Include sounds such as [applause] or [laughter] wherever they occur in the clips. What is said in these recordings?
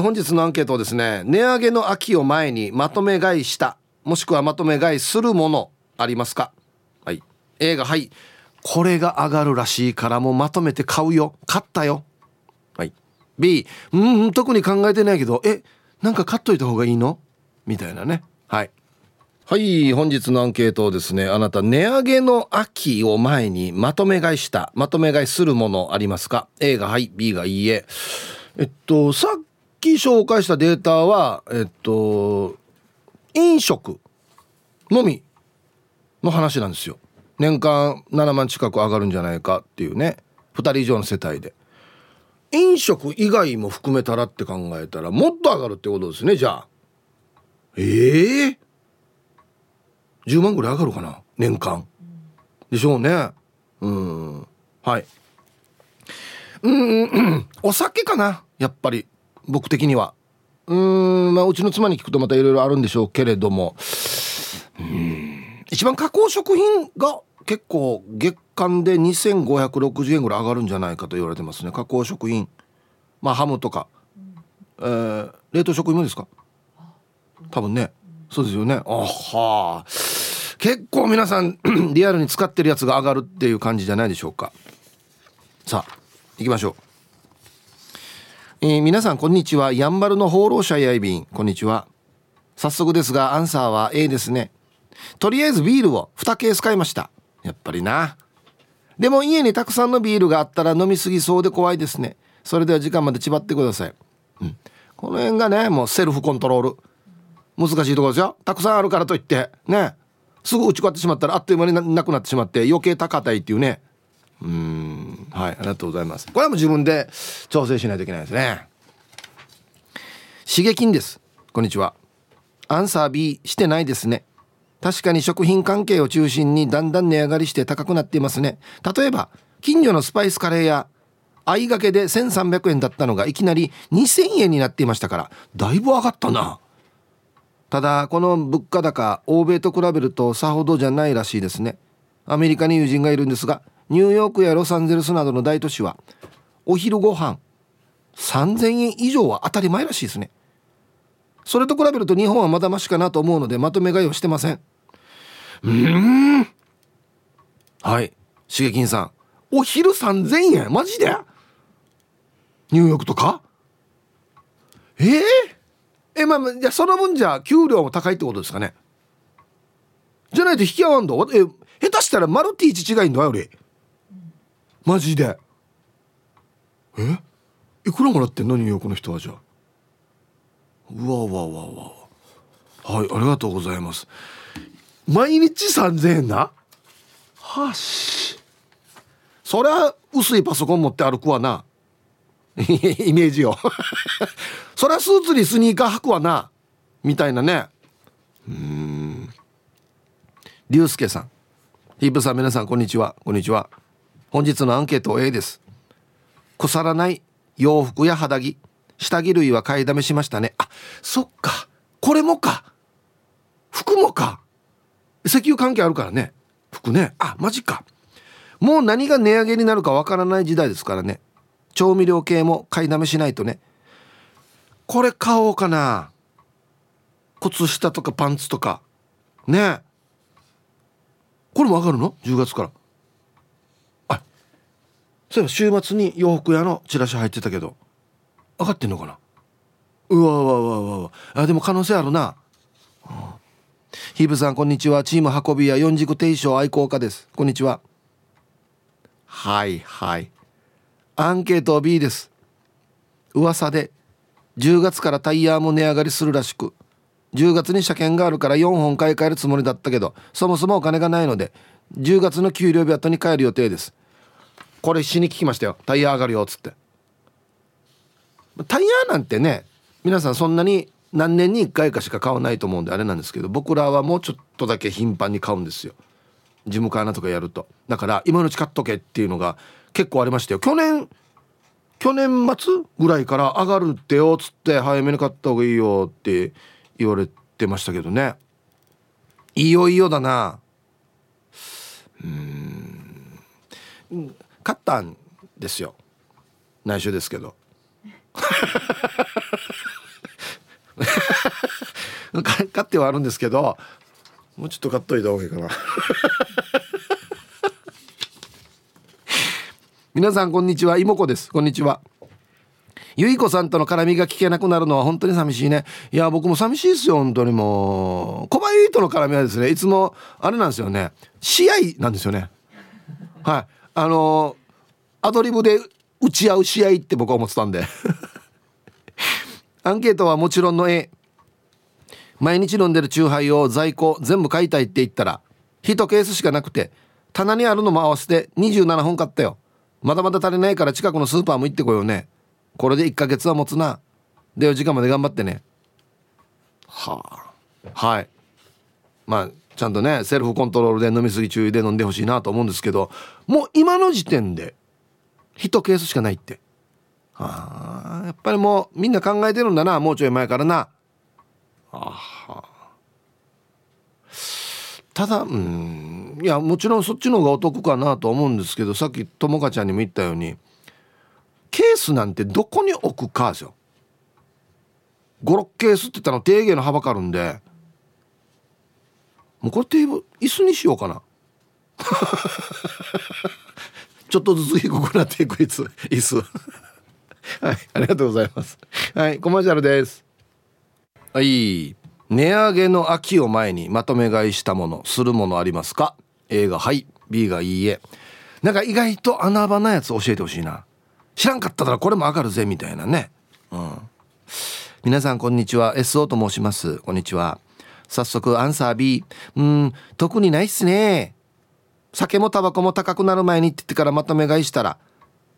ー、本日のアンケートですね値上げの秋を前にまとめ買いしたもしくはまとめ買いするものありますか？はい。A がはい。これが上がるらしいからもうまとめて買うよ。買ったよ。はい。B うん特に考えてないけどえなんか買っといた方がいいの？みたいなね。はい。はい本日のアンケートをですねあなた値上げの秋を前にまとめ買いしたまとめ買いするものありますか？A がはい。B がいいえ。えっとさっき紹介したデータはえっと飲食のみの話なんですよ。年間7万近く上がるんじゃないかっていうね。2人以上の世帯で。飲食以外も含めたらって考えたらもっと上がるってことですねじゃあ。ええー、10万ぐらい上がるかな年間。でしょうね。うん。はい。うんうん。お酒かなやっぱり。僕的には。うんまあうちの妻に聞くとまたいろいろあるんでしょうけれども。うん。一番加工食品が結構月間で2560円ぐらい上がるんじゃないかと言われてますね。加工食品。まあハムとか、えー、冷凍食品もですか？多分ね。そうですよね。あは。あ結構皆さん [clears throat] リアルに使ってるやつが上がるっていう感じじゃないでしょうか。さあ行きましょう。えー、皆さんこんにちは。やんばるの放浪者やいびん。こんにちは。早速ですがアンサーは A ですね。とりあえずビールを2ケース買いました。やっぱりな。でも家にたくさんのビールがあったら飲みすぎそうで怖いですね。それでは時間までちばってください、うん、この辺がねもうセルフコントロール。難しいところですよ。たくさんあるからといってね。すぐ打ち込わってしまったらあっという間になくなってしまって余計高たいっていうね。うん。はい。ありがとうございます。これはもう自分で調整しないといけないですね。刺激です。こんにちは。アンサー B してないですね。確かに食品関係を中心にだんだん値上がりして高くなっていますね。例えば近所のスパイスカレーや合いがけで1300円だったのがいきなり2000円になっていましたからだいぶ上がったな。ただこの物価高欧米と比べるとさほどじゃないらしいですね。アメリカに友人がいるんですがニューヨークやロサンゼルスなどの大都市はお昼ご飯3000円以上は当たり前らしいですね。それと比べると日本はまだましかなと思うのでまとめ買いをしてません。うん。はい。しげきんさん。お昼3000円マジで？ニューヨークとか？えー、えまあじゃその分じゃ給料も高いってことですかね。じゃないと引き合わんど。え下手したらマルティーチ違いんだよ俺。マジで。え？いくらもらってんの？ニューヨークの人はじゃあ。うわうわうわうわはいありがとうございます。毎日3000円な？はし。そりゃ薄いパソコン持って歩くわな。[laughs] イメージよ。[laughs] そりゃスーツにスニーカー履くわな。みたいなね。うん。竜介さん。ヒープさん皆さんこんにちは。こんにちは。本日のアンケート A です。腐らない洋服や肌着。下着類は買いだめしましたね。あそっか。これもか。服もか。石油関係あるからね。服ね。あマジか。もう何が値上げになるかわからない時代ですからね。調味料系も買いだめしないとね。これ買おうかな。靴下とかパンツとか。ね。これも上がるの？10月から。そういえば週末に洋服屋のチラシ入ってたけど上がってんのかな？うわうわうわうわあでも可能性あるな、うん。ヒブさんこんにちは。チーム運び屋四軸定称愛好家です。こんにちは。はいはい。アンケート B です。噂で10月からタイヤも値上がりするらしく10月に車検があるから4本買い替えるつもりだったけどそもそもお金がないので10月の給料日後に帰る予定です。これしに聞きましたよ。タイヤ上がるよっつって。タイヤなんてね皆さんそんなに何年に1回かしか買わないと思うんであれなんですけど僕らはもうちょっとだけ頻繁に買うんですよ。事務カーナとかやると。だから今のうち買っとけっていうのが結構ありましたよ。去年去年末ぐらいから上がるってよっつって早めに買った方がいいよって言われてましたけどね。いよいいよだな。うん。買ったんですよ。内緒ですけど。[laughs] ってはあるんですけどもうちょっと買っといた方がいいかな。[laughs] 皆さんこんにちは。妹子です。こんにちは。ゆいこさんとの絡みが聞けなくなるのは本当に寂しいね。いや僕も寂しいですよ。本当にもう。小林との絡みはですねいつもあれなんですよね。試合なんですよね。はい。あのアドリブで打ち合う試合って僕は思ってたんで。[laughs] アンケートはもちろんの A 毎日飲んでるチューハイを在庫全部買いたいって言ったら1ケースしかなくて棚にあるのも合わせて27本買ったよ。まだまだ足りないから近くのスーパーも行ってこようね。これで1ヶ月は持つな。で4時間まで頑張ってね。はあ。はい。まあちゃんとねセルフコントロールで飲み過ぎ注意で飲んでほしいなと思うんですけどもう今の時点で1ケースしかないって。あやっぱりもうみんな考えてるんだなもうちょい前からな。あただうんいやもちろんそっちの方がお得かなと思うんですけどさっきともかちゃんにも言ったようにケースなんてどこに置くかですよ。56ケースって言ったら定芸の幅かるんでもうこれテーブル椅子にしようかな。[laughs] ちょっとずつ低くなっていく椅子椅子。[laughs] はいありがとうございます。はいコマーシャルです。はい値上げの秋を前にまとめ買いしたものするものありますか？A がはい B がいいえ。なんか意外と穴場なやつ教えてほしいな。知らんかったらこれも上がるぜみたいなね。うん。皆さんこんにちは。SO と申します。こんにちは。早速アンサー B うん特にないっすね。酒もタバコも高くなる前にって言ってからまとめ買いしたら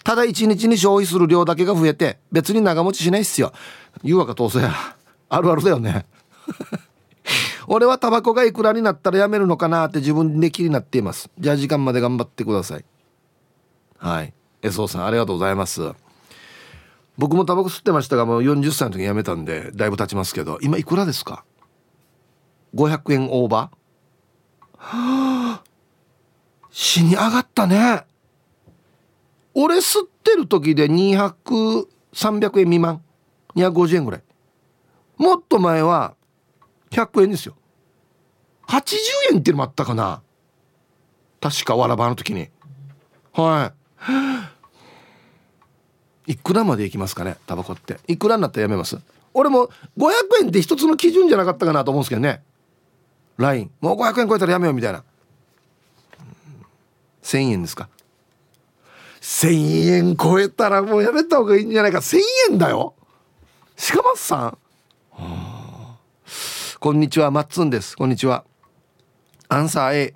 ただ一日に消費する量だけが増えて別に長持ちしないっすよ。言うわか通せや。あるあるだよね。[laughs] 俺はタバコがいくらになったらやめるのかなって自分で気になっています。じゃあ時間まで頑張ってください。はい。SO さんありがとうございます。僕もタバコ吸ってましたがもう40歳の時に辞めたんでだいぶ経ちますけど今いくらですか？500円オーバー。はあ死に上がったね。俺吸ってる時で200300円未満。250円ぐらい。もっと前は100円ですよ。80円っていうのもあったかな。確かわらばの時に。はい。いくらまでいきますかねタバコって。いくらになったらやめます？俺も500円って一つの基準じゃなかったかなと思うんですけどね。LINE もう500円超えたらやめようみたいな。1000円ですか。1000円超えたらもうやめた方がいいんじゃないか。1000円だよ。鹿松さん。こんにちは。マッツンです。こんにちは。アンサー A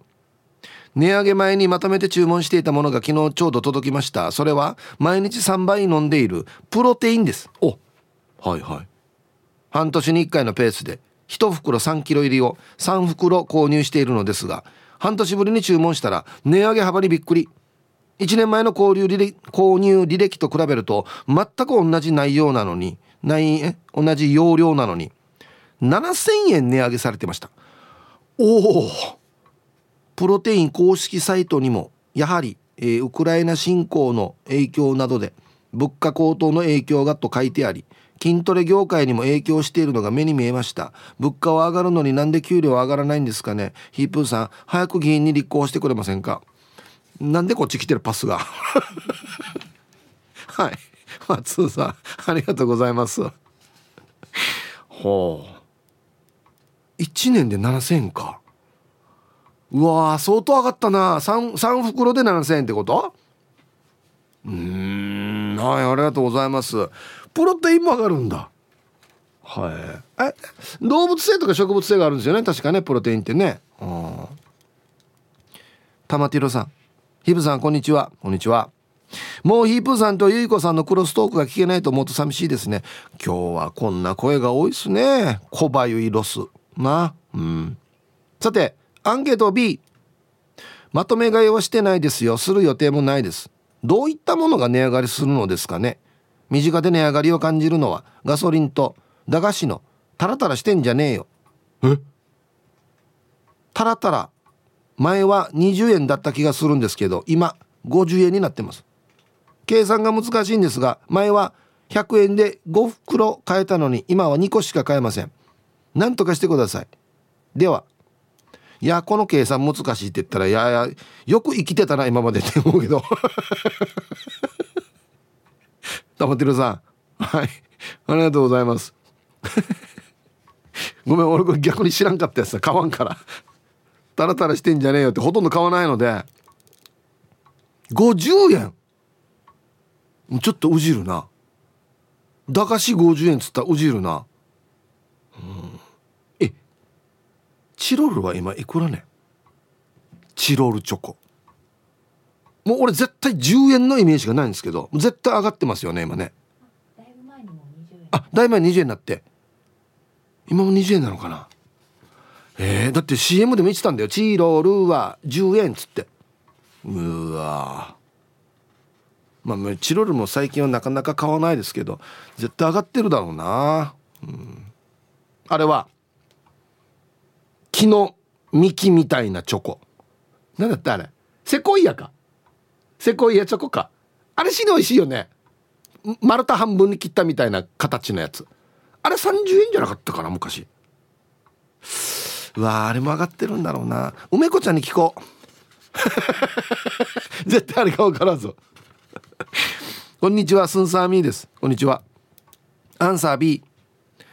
値上げ前にまとめて注文していたものが昨日ちょうど届きました。それは毎日3杯飲んでいるプロテインです。おはいはい。半年に1回のペースで1袋3キロ入りを3袋購入しているのですが半年ぶりに注文したら値上げ幅にびっくり。1年前の購入履歴と比べると全く同じ内容なのにない同じ容量なのに7000円値上げされてました。おおプロテイン公式サイトにもやはり、えー、ウクライナ侵攻の影響などで物価高騰の影響がと書いてあり筋トレ業界にも影響しているのが目に見えました。物価は上がるのになんで給料は上がらないんですかね。ヒープーさん早く議員に立候補してくれませんか？なんでこっち来てるパスが？[laughs] はい。松尾さんありがとうございます。ほう。1年で7000円か。うわ相当上がったな。3, 3袋で7000円ってこと？うんはいありがとうございます。プロテインも上がるんだ。はい。え動物性とか植物性があるんですよね。確かね。プロテインってね。玉ティロさん。ヒブさんこんにちは。こんにちは。もうヒープーさんとゆいこさんのクロストークが聞けないと思うと寂しいですね。今日はこんな声が多いですね。小林ロス。な。うん。さてアンケート B まとめ買いはしてないですよ。する予定もないです。どういったものが値上がりするのですかね身近で値上がりを感じるのはガソリンと駄菓子のタラタラしてんじゃねえよ。え？タラタラ。前は20円だった気がするんですけど今50円になってます。計算が難しいんですが前は100円で5袋買えたのに今は2個しか買えません。何とかしてください。ではいやこの計算難しいって言ったらいやいやよく生きてたな今までって思うけど黙ってるさん。はい。ありがとうございます。[laughs] ごめん俺これ逆に知らんかったやつさ買わんから。タラタラしてんじゃねえよって。ほとんど買わないので。50円。ちょっとうじるな。駄菓子50円っつったらうじるな、うん、えチロルは今いくらね？チロルチョコ。もう俺絶対10円のイメージがないんですけど絶対上がってますよね今ね。あだいぶ前20円になって。今も20円なのかな。えー、だって CM でも言ってたんだよ。チーロールは10円っつって。うわまあチロルも最近はなかなか買わないですけど絶対上がってるだろうな、うん、あれは木の幹みたいなチョコ。何だったあれ。セコイアか。セコイアチョコか。あれ死に美味しいよね。丸太半分に切ったみたいな形のやつ。あれ30円じゃなかったかな昔。うわあれも上がってるんだろうな。梅子ちゃんに聞こう。[laughs] 絶対あれが分からんぞ。こんにちはスンサーミーです。こんにちは。アンサー B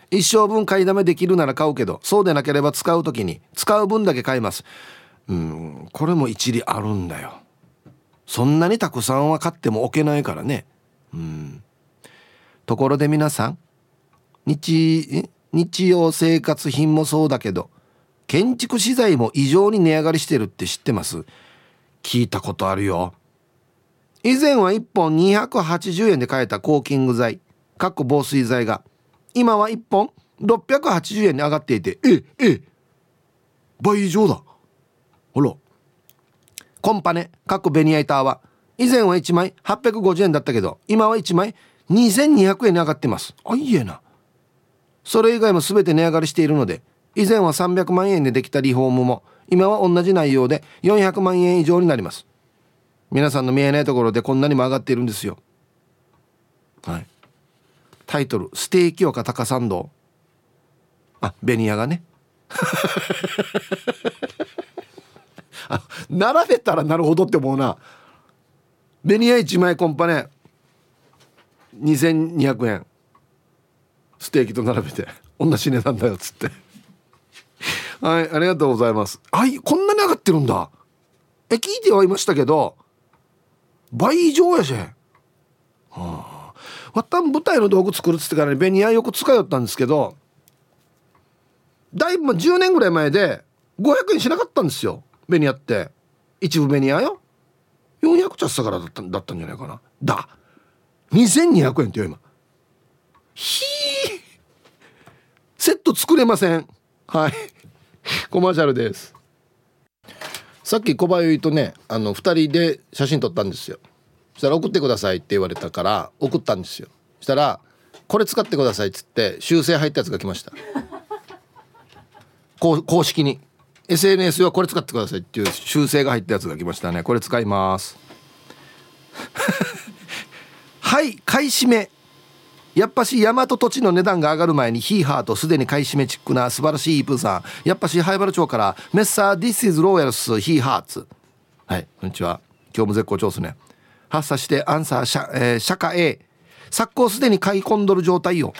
一生分買いだめできるなら買うけどそうでなければ使う時に使う分だけ買います。うんこれも一理あるんだよ。そんなにたくさんは買っても置けないからね。うん。ところで皆さん日日用生活品もそうだけど建築資材も異常に値上がりしてるって知ってます？聞いたことあるよ。以前は1本280円で買えたコーキング剤かっこ防水剤が今は1本680円に上がっていてえ？え？倍以上だ。ほら。コンパネかっこベニヤ板は以前は1枚850円だったけど今は1枚2200円に上がってます。あいえな。それ以外も全て値上がりしているので以前は300万円でできたリフォームも今は同じ内容で400万円以上になります。皆さんの見えないところでこんなにも上がっているんですよ。はい。タイトル「ステーキ岡高参道」あベニヤがね。[laughs] 並べたらなるほどって思うな。ベニヤ1枚コンパネ2200円。ステーキと並べて。同じ値段だよっつって。[laughs] はいありがとうございます。はいこんなに上がってるんだ。え聞いてはいましたけど倍以上やし、はあ、わったん舞台の道具作るっつってからねベニヤよく使いよったんですけどだいぶ10年ぐらい前で500円しなかったんですよ。ベニヤって一部ベニヤよ。400ちゃったからだっただったんじゃないかな。だ。2200円ってよ今。ひー。セット作れません。はい。コマーシャルです。さっき小林とねあの2人で写真撮ったんですよ。そしたら送ってくださいって言われたから送ったんですよ。そしたらこれ使ってくださいっつって修正入ったやつが来ました。公式に。SNS はこれ使ってくださいっていう修正が入ったやつが来ましたね。これ使います。[laughs] はい買い占め。やっぱし山と土地の値段が上がる前にヒーハーとすでに買い占めチックな素晴らしいイープーさん。やっぱし灰原町からメッサー This is Royals ヒーハーツはいこんにちは。今日も絶好調ですね。発作してアンサーシャ,、えー、シャカ A 昨今すでに買い込んどる状態よ。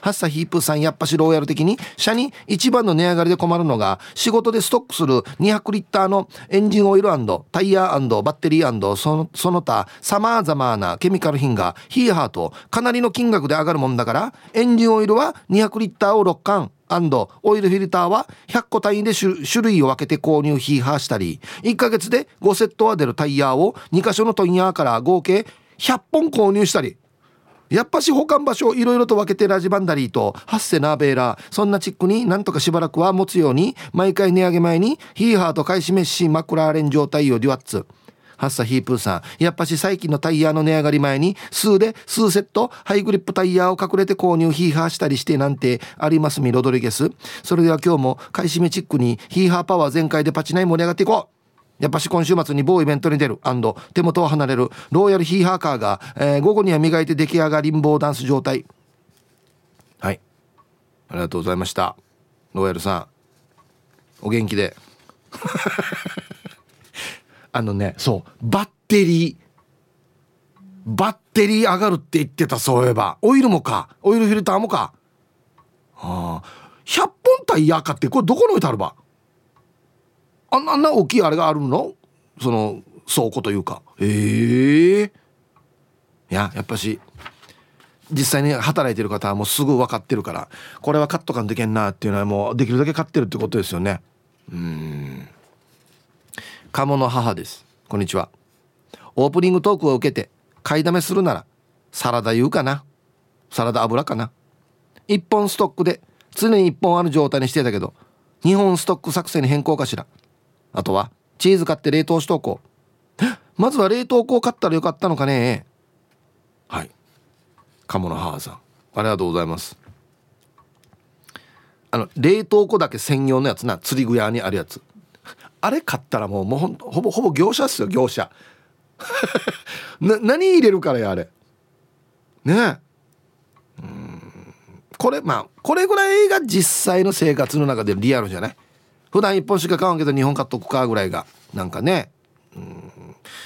ハッサヒープさんやっぱしローヤル的に社に一番の値上がりで困るのが仕事でストックする200リッターのエンジンオイルタイヤバッテリーそのその他さまざまなケミカル品がヒーハーとかなりの金額で上がるもんだからエンジンオイルは200リッターを6缶オイルフィルターは100個単位で種類を分けて購入ヒーハーしたり1ヶ月で5セットは出るタイヤを2箇所の問屋から合計100本購入したりやっぱし保管場所をいろいろと分けてラジバンダリーとハッセナーベーラーそんなチックになんとかしばらくは持つように毎回値上げ前にヒーハーと買い占めしマクラーレン状態をデュアッツ。ハッサヒープーさんやっぱし最近のタイヤの値上がり前に数で数セットハイグリップタイヤを隠れて購入ヒーハーしたりしてなんてありますみロドリゲス。それでは今日も買い占めチックにヒーハーパワー全開でパチナイ盛り上がっていこう。やっぱし今週末に某イベントに出る手元を離れるローヤルヒーハーカーが、えー、午後には磨いて出来上がりんぼうダンス状態。はい。ありがとうございました。ローヤルさん。お元気で。[laughs] あのねそう。バッテリー。バッテリー上がるって言ってたそういえば。オイルもか。オイルフィルターもか。ああ100本タイヤ買ってこれどこに置いてあるば？あんな大きいあれがあるの？その倉庫というか。ええ。ー、いややっぱし実際に働いてる方はもうすぐ分かってるからこれはカット感でけんなっていうのはもうできるだけ買ってるってことですよね。うん。鴨の母です。こんにちは。オープニングトークを受けて買いだめするならサラダ油かな。サラダ油かな。1本ストックで常に1本ある状態にしてたけど2本ストック作戦に変更かしらあとはチーズ買って冷凍しとこう。まずは冷凍庫を買ったらよかったのかね。はい。鴨の母さん。ありがとうございます。あの冷凍庫だけ専用のやつな。釣り具屋にあるやつ。あれ買ったらもうもうほんほぼほぼ業者っすよ業者。[laughs] な何入れるからやあれ。ねうん。これまあこれぐらいが実際の生活の中でリアルじゃない？普段1本しか買わんけど2本買っとくかぐらいがなんかね。うん。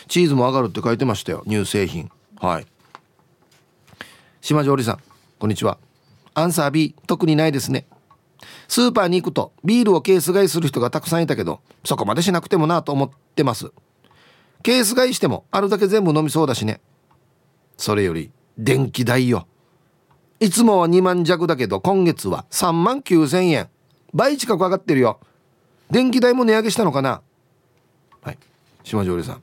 チーズも上がるって書いてましたよ。乳製品。はい。島上里さんこんにちは。アンサー B 特にないですね。スーパーに行くとビールをケース買いする人がたくさんいたけどそこまでしなくてもなと思ってます。ケース買いしてもあるだけ全部飲みそうだしね。それより電気代よ。いつもは2万弱だけど今月は3万9000円。倍近く上がってるよ。電気代も値上げしたのかな？はい。島上里さん。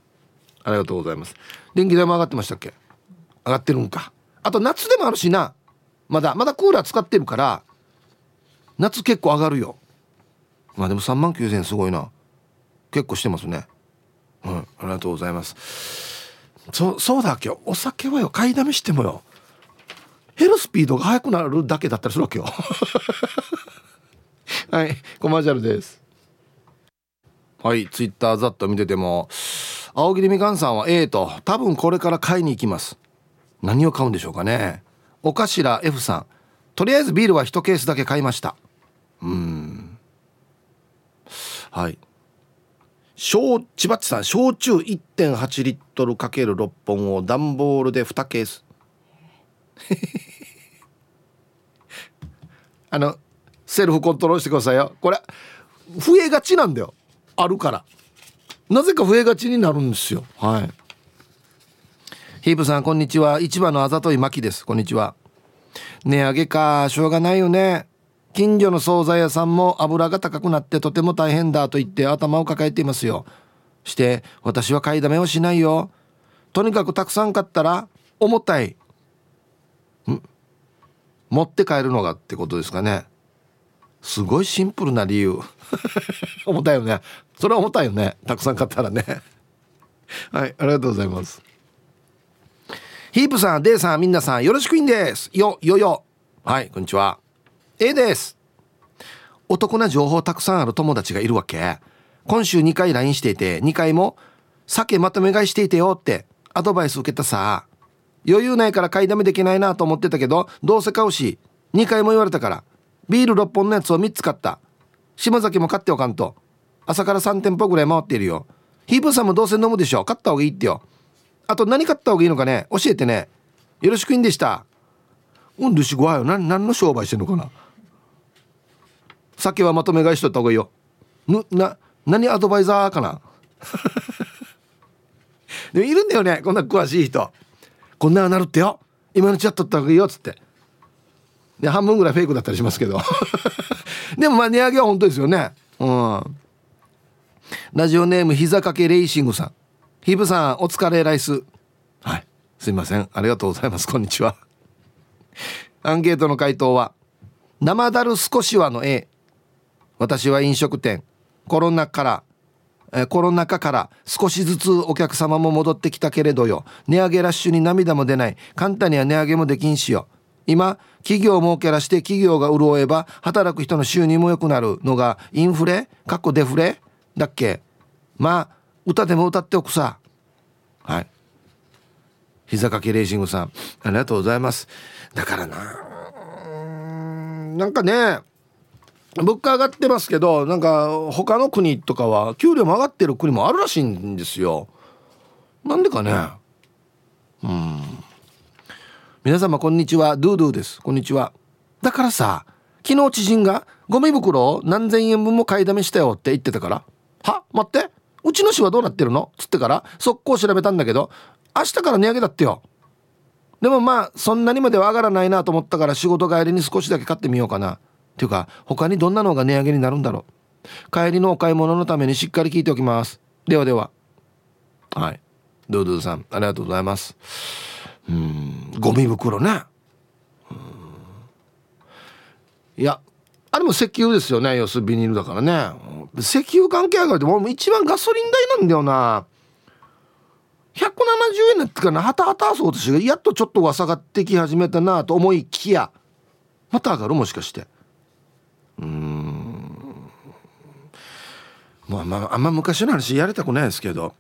ありがとうございます。電気代も上がってましたっけ？上がってるんか。あと夏でもあるしな。まだまだクーラー使ってるから夏結構上がるよ。まあでも3万9000円すごいな。結構してますね。うん、ありがとうございます。そそうだ今日お酒はよ。買いだめしてもよ。減るスピードが速くなるだけだったりするわけよ。[laughs] はい。コマーシャルです。はいツイッターざっと見てても青桐みかんさんは A と多分これから買いに行きます。何を買うんでしょうかね。おかしら F さん。とりあえずビールは1ケースだけ買いました。うん。はい。焼千葉っちさん焼酎1.8リットル ×6 本を段ボールで2ケース。[laughs] あのセルフコントロールしてくださいよ。これ増えがちなんだよ。あるから。なぜか増えがちになるんですよ。はい。ヒープさんこんにちは。市場のあざといまきです。こんにちは。値上げかしょうがないよね。近所の惣菜屋さんも油が高くなってとても大変だと言って頭を抱えていますよ。して私は買いだめをしないよ。とにかくたくさん買ったら重たい。ん？持って帰るのがってことですかね。すごいシンプルな理由。[laughs] 重たいよね。それは重たいよね。たくさん買ったらね。[laughs] はいありがとうございます。ヒープさんデイさんみんなさんよろしくいんです。よよよ。はいこんにちは。A です。お得な情報たくさんある友達がいるわけ。今週2回 LINE していて2回も酒まとめ買いしていてよってアドバイス受けたさ。余裕ないから買いだめできないなと思ってたけどどうせ買うし2回も言われたから。ビール6本のやつを3つ買った。島崎も買っておかんと。朝から3店舗ぐらい回っているよ。ヒープさんもどうせ飲むでしょ買った方がいいってよ。あと何買った方がいいのかね？教えてね。よろしくいいんでした。うんでしごはよ。何の商売してんのかな？酒はまとめ買いしとった方がいいよ。ぬな何アドバイザーかな？[laughs] でもいるんだよね。こんな詳しい人。こんななるってよ。今のうちやっとった方がいいよっつって。で半分ぐらいフェイクだったりしますけど。[laughs] でもまあ値上げは本当ですよね。うん。ラジオネーム膝掛けレーシングさん。ヒブさんお疲れライス。はい。すいません。ありがとうございます。こんにちは。アンケートの回答は生だる少しはの A 私は飲食店。コロナからえコロナ禍から少しずつお客様も戻ってきたけれどよ。値上げラッシュに涙も出ない。簡単には値上げもできんしよ。今企業儲けらして企業が潤えば働く人の収入も良くなるのがインフレ？かっこデフレ？だっけ？まあ歌でも歌っておくさ。はい。膝掛けレーシングさんありがとうございます。だからななんかね物価上がってますけどなんか他の国とかは給料も上がってる国もあるらしいんですよ。なんでかね。うん。皆様こんにちは。ドゥドゥです。こんにちは。だからさ昨日知人がゴミ袋を何千円分も買いだめしたよって言ってたからは？待って。うちの市はどうなってるの？つってから速攻調べたんだけど明日から値上げだってよ。でもまあそんなにまでは上がらないなと思ったから仕事帰りに少しだけ買ってみようかな。っていうか他にどんなのが値上げになるんだろう。帰りのお買い物のためにしっかり聞いておきます。ではでは。はい。ドゥドゥさんありがとうございます。うん。ゴミ袋ねいやあれも石油ですよね。要するビニールだからね。石油関係上がるってもう一番ガソリン代なんだよな。170円だってかな。はたはたそうとしてやっとちょっとは下がってき始めたなと思いきやまた上がるもしかして。うん。まあまああんま昔の話やりたくないですけど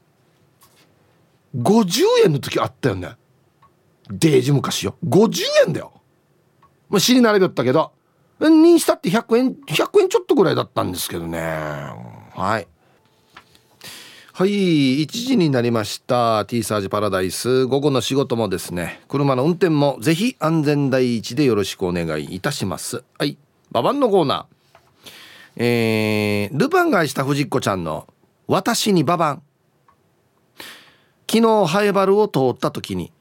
50円の時あったよねデージ昔よ。50円だよ。まあ尻並べよったけど。にしたって100円100円ちょっとぐらいだったんですけどね。はい。はい1時になりました。T サージパラダイス。午後の仕事もですね。車の運転もぜひ安全第一でよろしくお願いいたします。はい。ババンのコーナー。えー、ルパンが愛した藤子ちゃんの「私にババン」昨日ハエバルを通った時に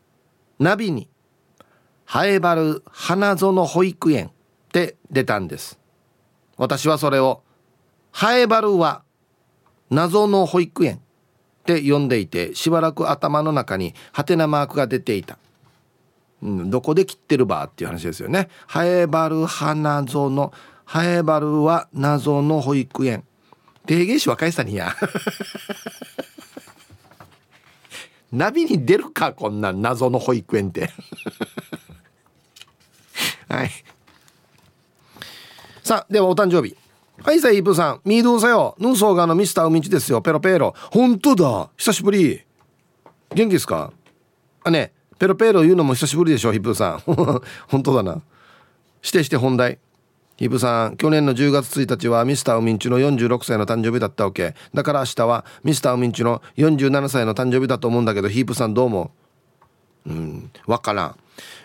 ナビに「ハエバル花園保育園」って出たんです。私はそれを「ハエバルは謎の保育園」って呼んでいてしばらく頭の中にハテナマークが出ていた、うん、どこで切ってるばっていう話ですよね「ハエバル花園ハエバルは謎の保育園」定芸師若いさにやナビに出るかこんな謎の保育園って。[laughs] はい。さあではお誕生日。はいさイープさん。ミードゥーさよヌーソーガーのミスター海地ですよ。ペロペロ。本当だ。久しぶり。元気ですか？あね。ペロペロ言うのも久しぶりでしょヒップさん。[laughs] 本当だな。してして本題ヒープさん去年の10月1日はミスターウミンチの46歳の誕生日だったわけ。だから明日はミスターウミンチの47歳の誕生日だと思うんだけどヒープさんどうもう？んわからん。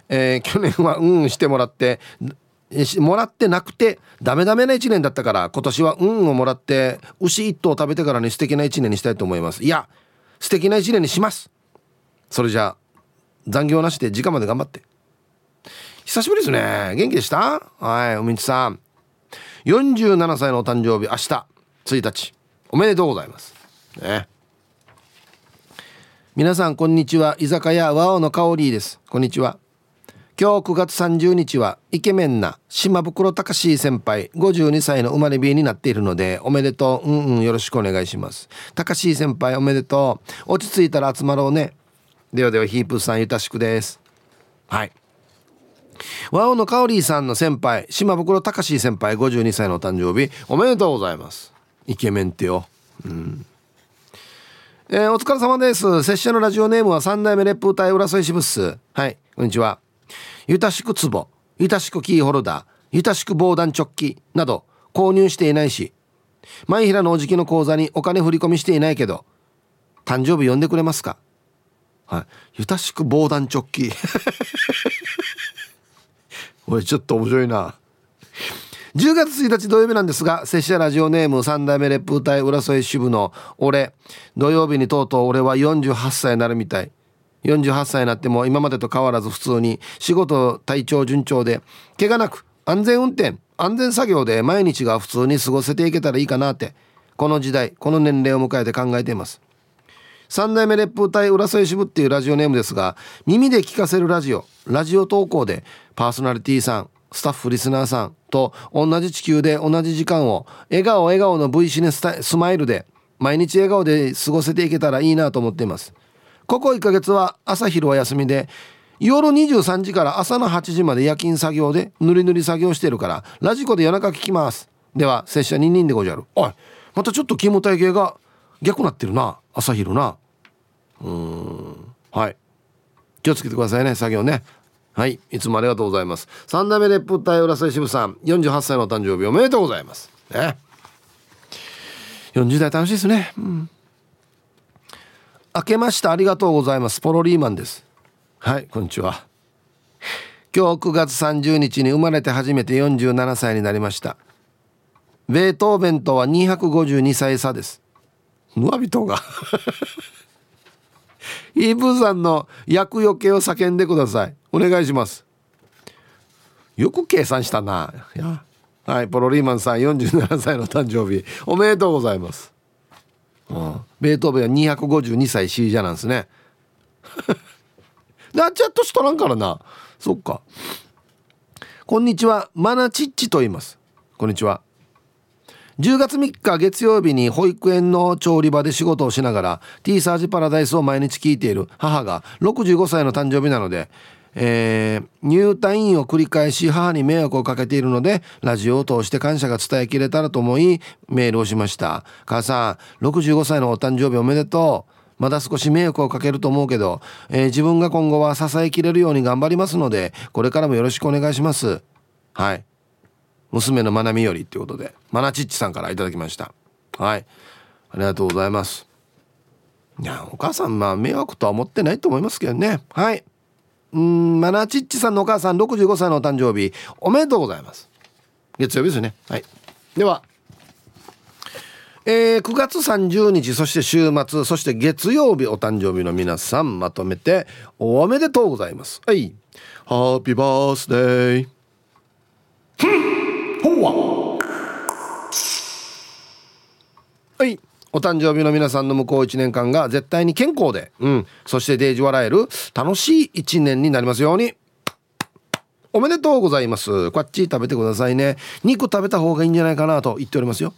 えー、去年はうんしてもらってもらってなくてダメダメな1年だったから今年は運をもらって牛1頭食べてからに素敵な1年にしたいと思います。いや素敵な1年にします。それじゃあ残業なしで時間まで頑張って。久しぶりですね。元気でした？はいおみちさん。47歳のお誕生日明日。1日。おめでとうございます。ね。皆さんこんにちは。居酒屋和尾の香りです。こんにちは。今日9月30日はイケメンな島袋隆先輩52歳の生まれ日になっているのでおめでとう。うんうんよろしくお願いします。隆先輩おめでとう。落ち着いたら集まろうね。ではではヒープさんゆたしくです。はい。和尾の香里さんの先輩島袋隆先輩52歳のお誕生日おめでとうございます。イケメンってよ。うん。えー、お疲れ様です。拙者のラジオネームは三代目烈風隊浦添支部っす。はいこんにちは。ゆたしく壺ゆたしくキーホルダーゆたしく防弾チョッキなど購入していないし前平のおじきの口座にお金振り込みしていないけど誕生日呼んでくれますか？はい。ゆたしく防弾チョッキ。おいちょっと面白いな。10月1日土曜日なんですが拙者ラジオネーム三代目烈風隊浦添支部の俺。土曜日にとうとう俺は48歳になるみたい。48歳になっても今までと変わらず普通に仕事体調順調で怪我なく安全運転安全作業で毎日が普通に過ごせていけたらいいかなって。この時代この年齢を迎えて考えています。三代目烈風隊浦添支部っていうラジオネームですが耳で聞かせるラジオラジオ投稿でパーソナリティさんスタッフリスナーさんと同じ地球で同じ時間を笑顔笑顔の V シネスマイルで毎日笑顔で過ごせていけたらいいなと思っています。ここ1ヶ月は朝昼は休みで夜23時から朝の8時まで夜勤作業で塗り塗り作業してるからラジコで夜中聞きます。では拙者2人でごじゃる。おいまたちょっと勤務体系が逆なってるな朝昼な。うん。はい。気をつけてくださいね作業ね。はい。いつもありがとうございます。三代目レップ隊浦添支部さん。48歳の誕生日おめでとうございます。ね。40代楽しいですね。うん。明けましてありがとうございます。ポロリーマンです。はいこんにちは。今日9月30日に生まれて初めて47歳になりました。ベートーベンとは252歳差です。ヌアビトが。[laughs] イーブーさんの厄除けを叫んでください。お願いします。よく計算したな。はいポロリーマンさん47歳の誕生日。おめでとうございます、うん、ベートーベンは252歳 C じゃなんですね。[laughs] なっちゃっとしとらんからな。そっか。こんにちはマナチッチと言います。こんにちは。10月3日月曜日に保育園の調理場で仕事をしながら T サージパラダイスを毎日聞いている母が65歳の誕生日なので、えー、入退院を繰り返し母に迷惑をかけているのでラジオを通して感謝が伝えきれたらと思いメールをしました。母さん65歳のお誕生日おめでとう。まだ少し迷惑をかけると思うけど、えー、自分が今後は支えきれるように頑張りますのでこれからもよろしくお願いします。はい。娘のまなみよりっていうことでまなちっちさんから頂きました。はい。ありがとうございます。いやお母さんまあ迷惑とは思ってないと思いますけどね。はい。うんまなちっちさんのお母さん65歳のお誕生日おめでとうございます。月曜日ですね。はい。ではえー、9月30日そして週末そして月曜日お誕生日の皆さんまとめておめでとうございます。はい。ハッピーバースデーほわはい。お誕生日の皆さんの向こう1年間が絶対に健康で、うん、そしてデージ笑える楽しい1年になりますように。おめでとうございます。こっち食べてくださいね。肉食べた方がいいんじゃないかなと言っておりますよ。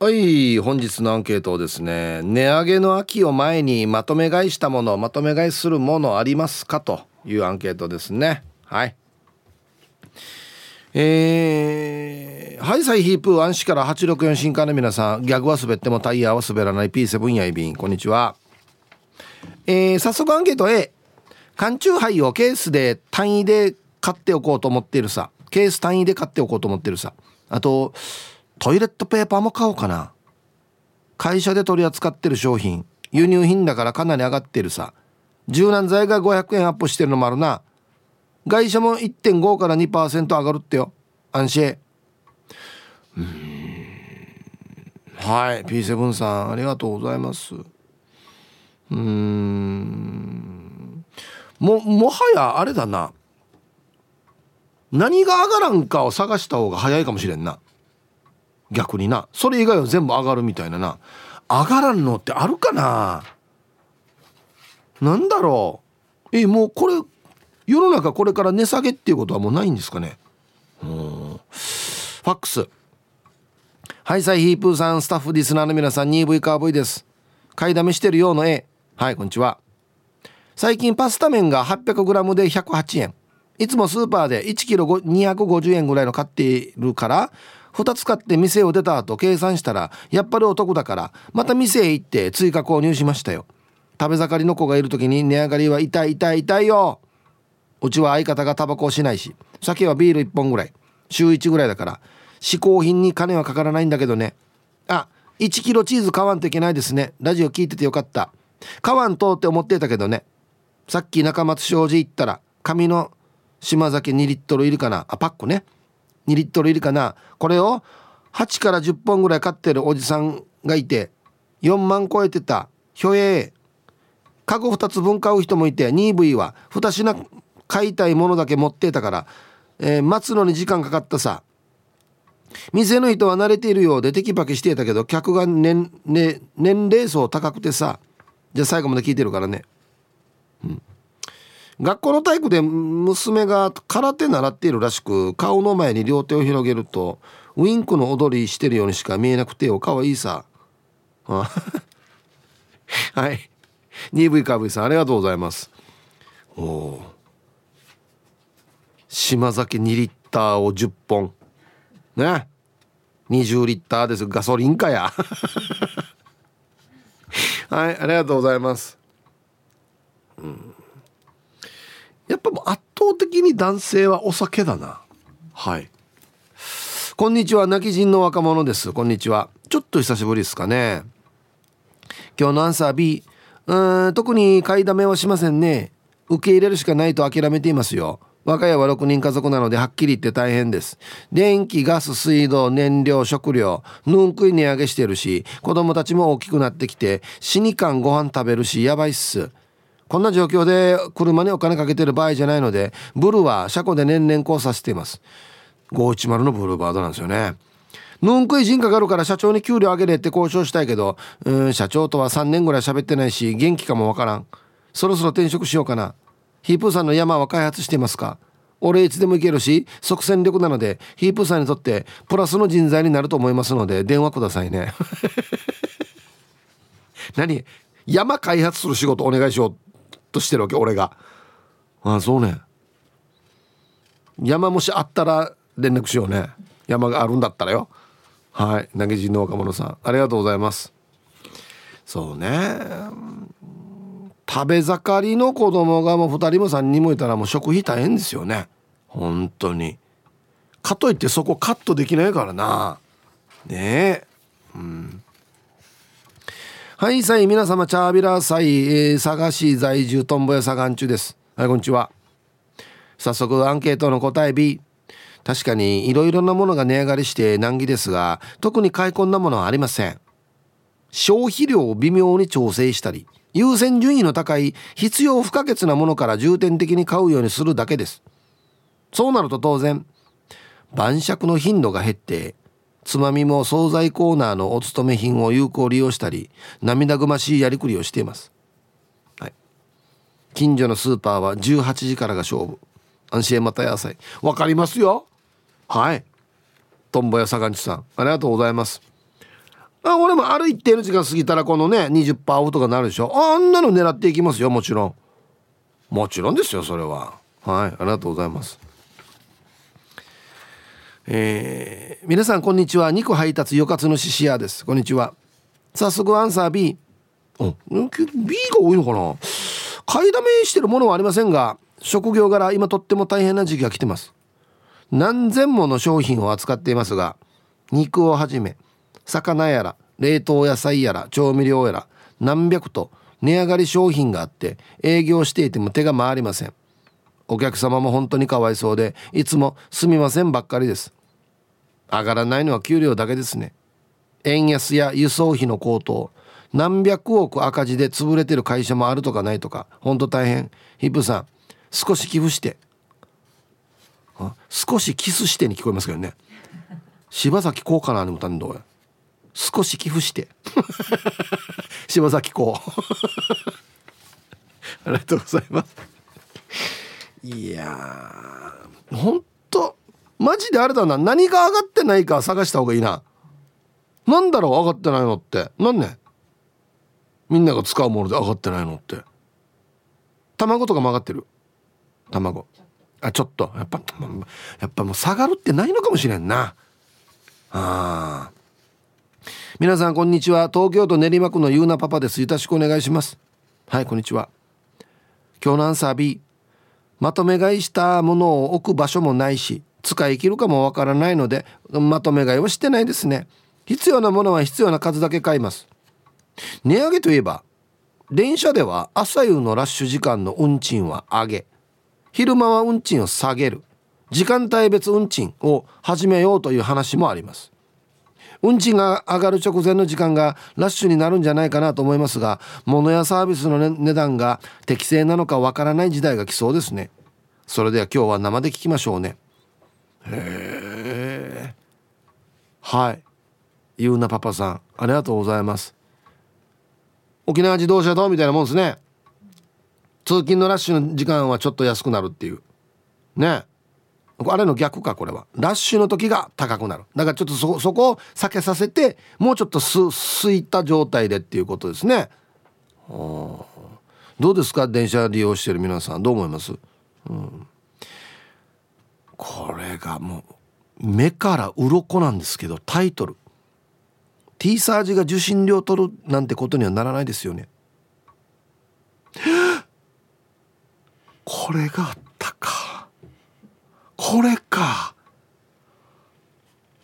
はい。本日のアンケートをですね。値上げの秋を前にまとめ買いしたものまとめ買いするものありますかというアンケートですね。はいえー、ハイサイヒープー安市から864新刊の皆さんギャグは滑ってもタイヤは滑らない P7 やいびん。こんにちは。えー、早速アンケート A 缶チューハイをケースで単位で買っておこうと思っているさ。ケース単位で買っておこうと思ってるさ。あとトイレットペーパーも買おうかな。会社で取り扱ってる商品。輸入品だからかなり上がってるさ。柔軟剤が500円アップしてるのもあるな。外車も1.5から2%上がるってよ。安心。うん。はい。P7 さんありがとうございます。うん。ももはやあれだな。何が上がらんかを探した方が早いかもしれんな。逆にな。それ以外は全部上がるみたいなな。上がらんのってあるかな。なんだろう。えもうこれ世の中これから値下げっていうことはもうないんですかね？うん。ファックス。ハイサイヒープーさん。スタッフリスナーの皆さん 2V カー V です。買いだめしてるようの A はいこんにちは。最近パスタ麺が 800g で108円いつもスーパーで 1kg250 円ぐらいの買っているから2つ買って店を出た後計算したらやっぱりお得だからまた店へ行って追加購入しましたよ。食べ盛りの子がいる時に値上がりは痛い痛い痛いよ。うちは相方がタバコをしないし酒はビール1本ぐらい。週1ぐらいだから嗜好品に金はかからないんだけどね。あ1キロチーズ買わんといけないですね。ラジオ聞いててよかった。買わんとって思ってたけどね。さっき中松商事行ったら紙の島酒2リットルいるかな。あパックね。2リットルいるかな。これを8から10本ぐらい買ってるおじさんがいて4万超えてた。ひょえー。カゴ2つ分買う人もいて 2V は2品買いたいものだけ持ってたから、えー、待つのに時間かかったさ。店の人は慣れているようでテキパキしてたけど客が年,、ね、年齢層高くてさ。じゃあ最後まで聞いてるからね、うん、学校の体育で娘が空手習っているらしく顔の前に両手を広げるとウインクの踊りしてるようにしか見えなくてよかわいいさ。[laughs] はい。2V カーブイさんありがとうございます。おお島酒2リッターを10本。ね。20リッターですガソリンかや。[laughs] はいありがとうございます、うん、やっぱもう圧倒的に男性はお酒だな。はい。こんにちは。泣き人の若者です。こんにちは。ちょっと久しぶりですかね。今日のアンサー B うん特に買いだめはしませんね。受け入れるしかないと諦めていますよ。我が家は6人家族なのではっきり言って大変です。電気ガス水道燃料食料ぬんくい値上げしてるし子供たちも大きくなってきて死にかんご飯食べるしやばいっす。こんな状況で車にお金かけてる場合じゃないのでブルは車庫で年々こうさせています。510のブルーバードなんですよね。ぬんくい人かかるから社長に給料上げれって交渉したいけどうん社長とは3年ぐらい喋ってないし元気かもわからん。そろそろ転職しようかな。ヒープーさんの山は開発していますか？俺いつでも行けるし即戦力なのでヒープーさんにとってプラスの人材になると思いますので電話くださいね。[laughs] 何？山開発する仕事お願いしようとしてるわけ？俺が。ああそうね。山もしあったら連絡しようね。山があるんだったらよ。はい。投げ人の若者さんありがとうございます。そうね。食べ盛りの子供がもう2人も3人もいたらもう食費大変ですよね。本当に。かといってそこカットできないからな。ねえ。うん。はいさい皆様チャービラーサイ、えー、佐賀市在住トンボ屋佐賀中です。はいこんにちは。早速アンケートの答え B 確かにいろいろなものが値上がりして難儀ですが特に買い込んだものはありません。消費量を微妙に調整したり。優先順位の高い必要不可欠なものから重点的に買うようにするだけです。そうなると当然晩酌の頻度が減ってつまみも惣菜コーナーのお勤め品を有効利用したり涙ぐましいやりくりをしています、はい、近所のスーパーは18時からが勝負。安心また野菜わかりますよ。はい。トンボ屋坂地さんありがとうございます。あ俺もある一定の時間過ぎたらこのね20%オフとかなるでしょ。あんなの狙っていきますよもちろん。もちろんですよそれは。はいありがとうございます。えー、皆さんこんにちは。肉配達よかつのししやです。こんにちは。早速アンサー B お B が多いのかな。買いだめしてるものはありませんが職業柄今とっても大変な時期が来てます。何千もの商品を扱っていますが肉をはじめ魚やら冷凍野菜やら調味料やら何百と値上がり商品があって営業していても手が回りません。お客様も本当にかわいそうでいつもすみませんばっかりです。上がらないのは給料だけですね。円安や輸送費の高騰何百億赤字で潰れてる会社もあるとかないとか本当大変。ヒップさん少し寄付して。少しキスしてに聞こえますけどね。[laughs] 柴咲コウかなにもたんどうや少し寄付して。柴咲コウありがとうございます。いやーほんとマジであれだな。何が上がってないか探した方がいいな。なんだろう上がってないのって。なんねみんなが使うもので上がってないのって。卵とかも上がってる。卵。あちょっと。やっぱやっぱもう下がるってないのかもしれんな。あ皆さんこんにちは。東京都練馬区のゆうなパパです。よろしくお願いします。はいこんにちは。今日のアンサー B まとめ買いしたものを置く場所もないし使い切るかもわからないのでまとめ買いはしてないですね。必要なものは必要な数だけ買います。値上げといえば電車では朝夕のラッシュ時間の運賃は上げ昼間は運賃を下げる時間帯別運賃を始めようという話もあります。運賃が上がる直前の時間がラッシュになるんじゃないかなと思いますが物やサービスの、ね、値段が適正なのかわからない時代が来そうですね。それでは今日は生で聞きましょうね。へえはい。ゆうなパパさんありがとうございます。沖縄自動車道みたいなもんですね。通勤のラッシュの時間はちょっと安くなるっていう。ね。あれの逆かこれは。ラッシュの時が高くなる。だからちょっとそそこを避けさせてもうちょっとすすいた状態でっていうことですね。どうですか？電車利用してる皆さん。どう思います、うん、これがもう目から鱗なんですけどタイトル。T サージが受信料取るなんてことにはならないですよね。[gasps] これがあったかこれか。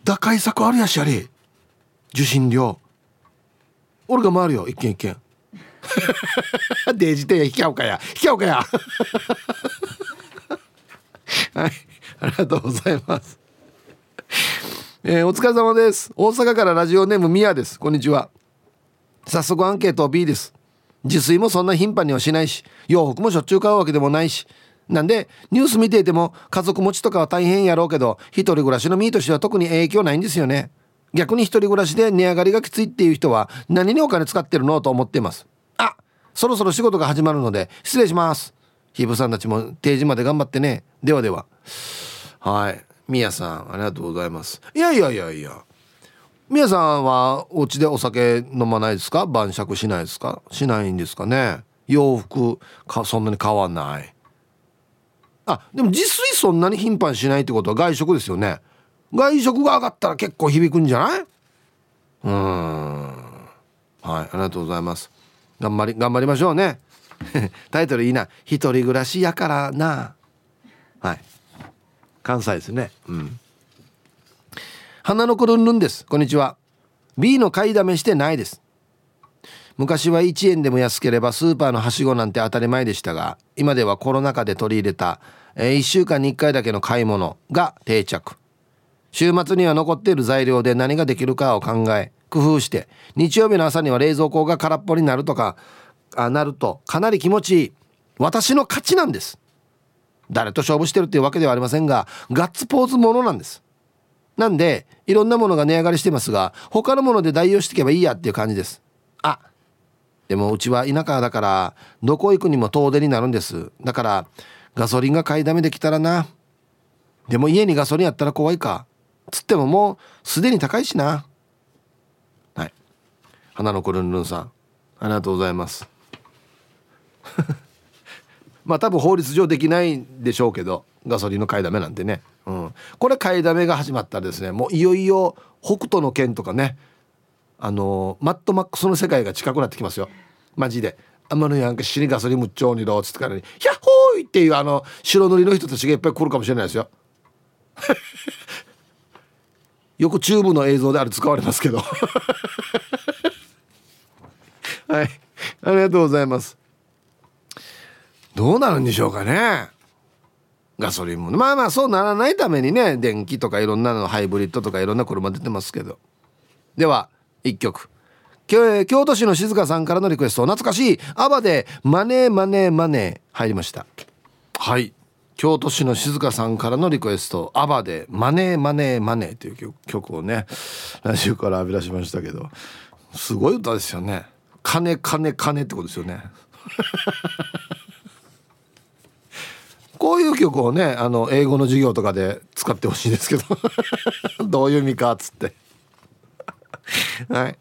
打開策あるやしやり受信料。俺が回るよ一軒一軒。[laughs] デジテや引き合うかや。引き合うかや。[laughs] はい。ありがとうございます。えー、お疲れ様です。大阪からラジオネームミヤです。こんにちは。早速アンケート B です。自炊もそんな頻繁にはしないし洋服もしょっちゅう買うわけでもないしなんでニュース見ていても家族持ちとかは大変やろうけど一人暮らしの身としては特に影響ないんですよね。逆に一人暮らしで値上がりがきついっていう人は何にお金使ってるのと思っています。あそろそろ仕事が始まるので失礼します。ヒブさんたちも定時まで頑張ってね。ではでは。はい。みやさんありがとうございます。いやいやいやいや。みやさんはお家でお酒飲まないですか？晩酌しないですか？しないんですかね？洋服かそんなに変わない。あでも自炊そんなに頻繁しないってことは外食ですよね。外食が上がったら結構響くんじゃない？うん。はいありがとうございます。頑張り頑張りましょうね。[laughs] タイトルいいな。一人暮らしやからな。はい。関西ですね。うん。花の子ルンルンです。こんにちは。B の買いだめしてないです。昔は1円でも安ければスーパーのはしごなんて当たり前でしたが今ではコロナ禍で取り入れた、えー、1週間に1回だけの買い物が定着。週末には残っている材料で何ができるかを考え工夫して日曜日の朝には冷蔵庫が空っぽになるとかあなるとかなり気持ちいい。私の勝ちなんです。誰と勝負してるっていうわけではありませんがガッツポーズものなんです。なんでいろんなものが値上がりしてますが他のもので代用していけばいいやっていう感じです。あでもうちは田舎だからどこ行くにも遠出になるんです。だからガソリンが買いだめできたらな。でも家にガソリンあったら怖いか。つってももうすでに高いしな。はい。花の子ルンルンさん。ありがとうございます。[laughs] まあ多分法律上できないんでしょうけどガソリンの買いだめなんてね、うん、これ買いだめが始まったらですねもういよいよ北斗の拳とかねあのマットマックスの世界が近くなってきますよ。マジで「あんまのやんか死にガソリンむっちょうにろ」っつってからに「ヒャッホーイ!」っていうあの白塗りの人たちがいっぱい来るかもしれないですよ。[laughs] よくチューブの映像であれ使われますけど。[laughs] はい。ありがとうございます。どうなるんでしょうかね。ガソリンも。まあまあそうならないためにね電気とかいろんなのハイブリッドとかいろんな車出てますけど。では1曲。京都市の静香さんからのリクエスト。懐かしい。アバでマネーマネーマネー入りました。はい。京都市の静香さんからのリクエストアバでマネーマネーマネーという曲をね来週から浴び出しましたけどすごい歌ですよね。金金金ってことですよね。[laughs] こういう曲をねあの英語の授業とかで使ってほしいですけど [laughs] どういう意味かっつって。[laughs] はい。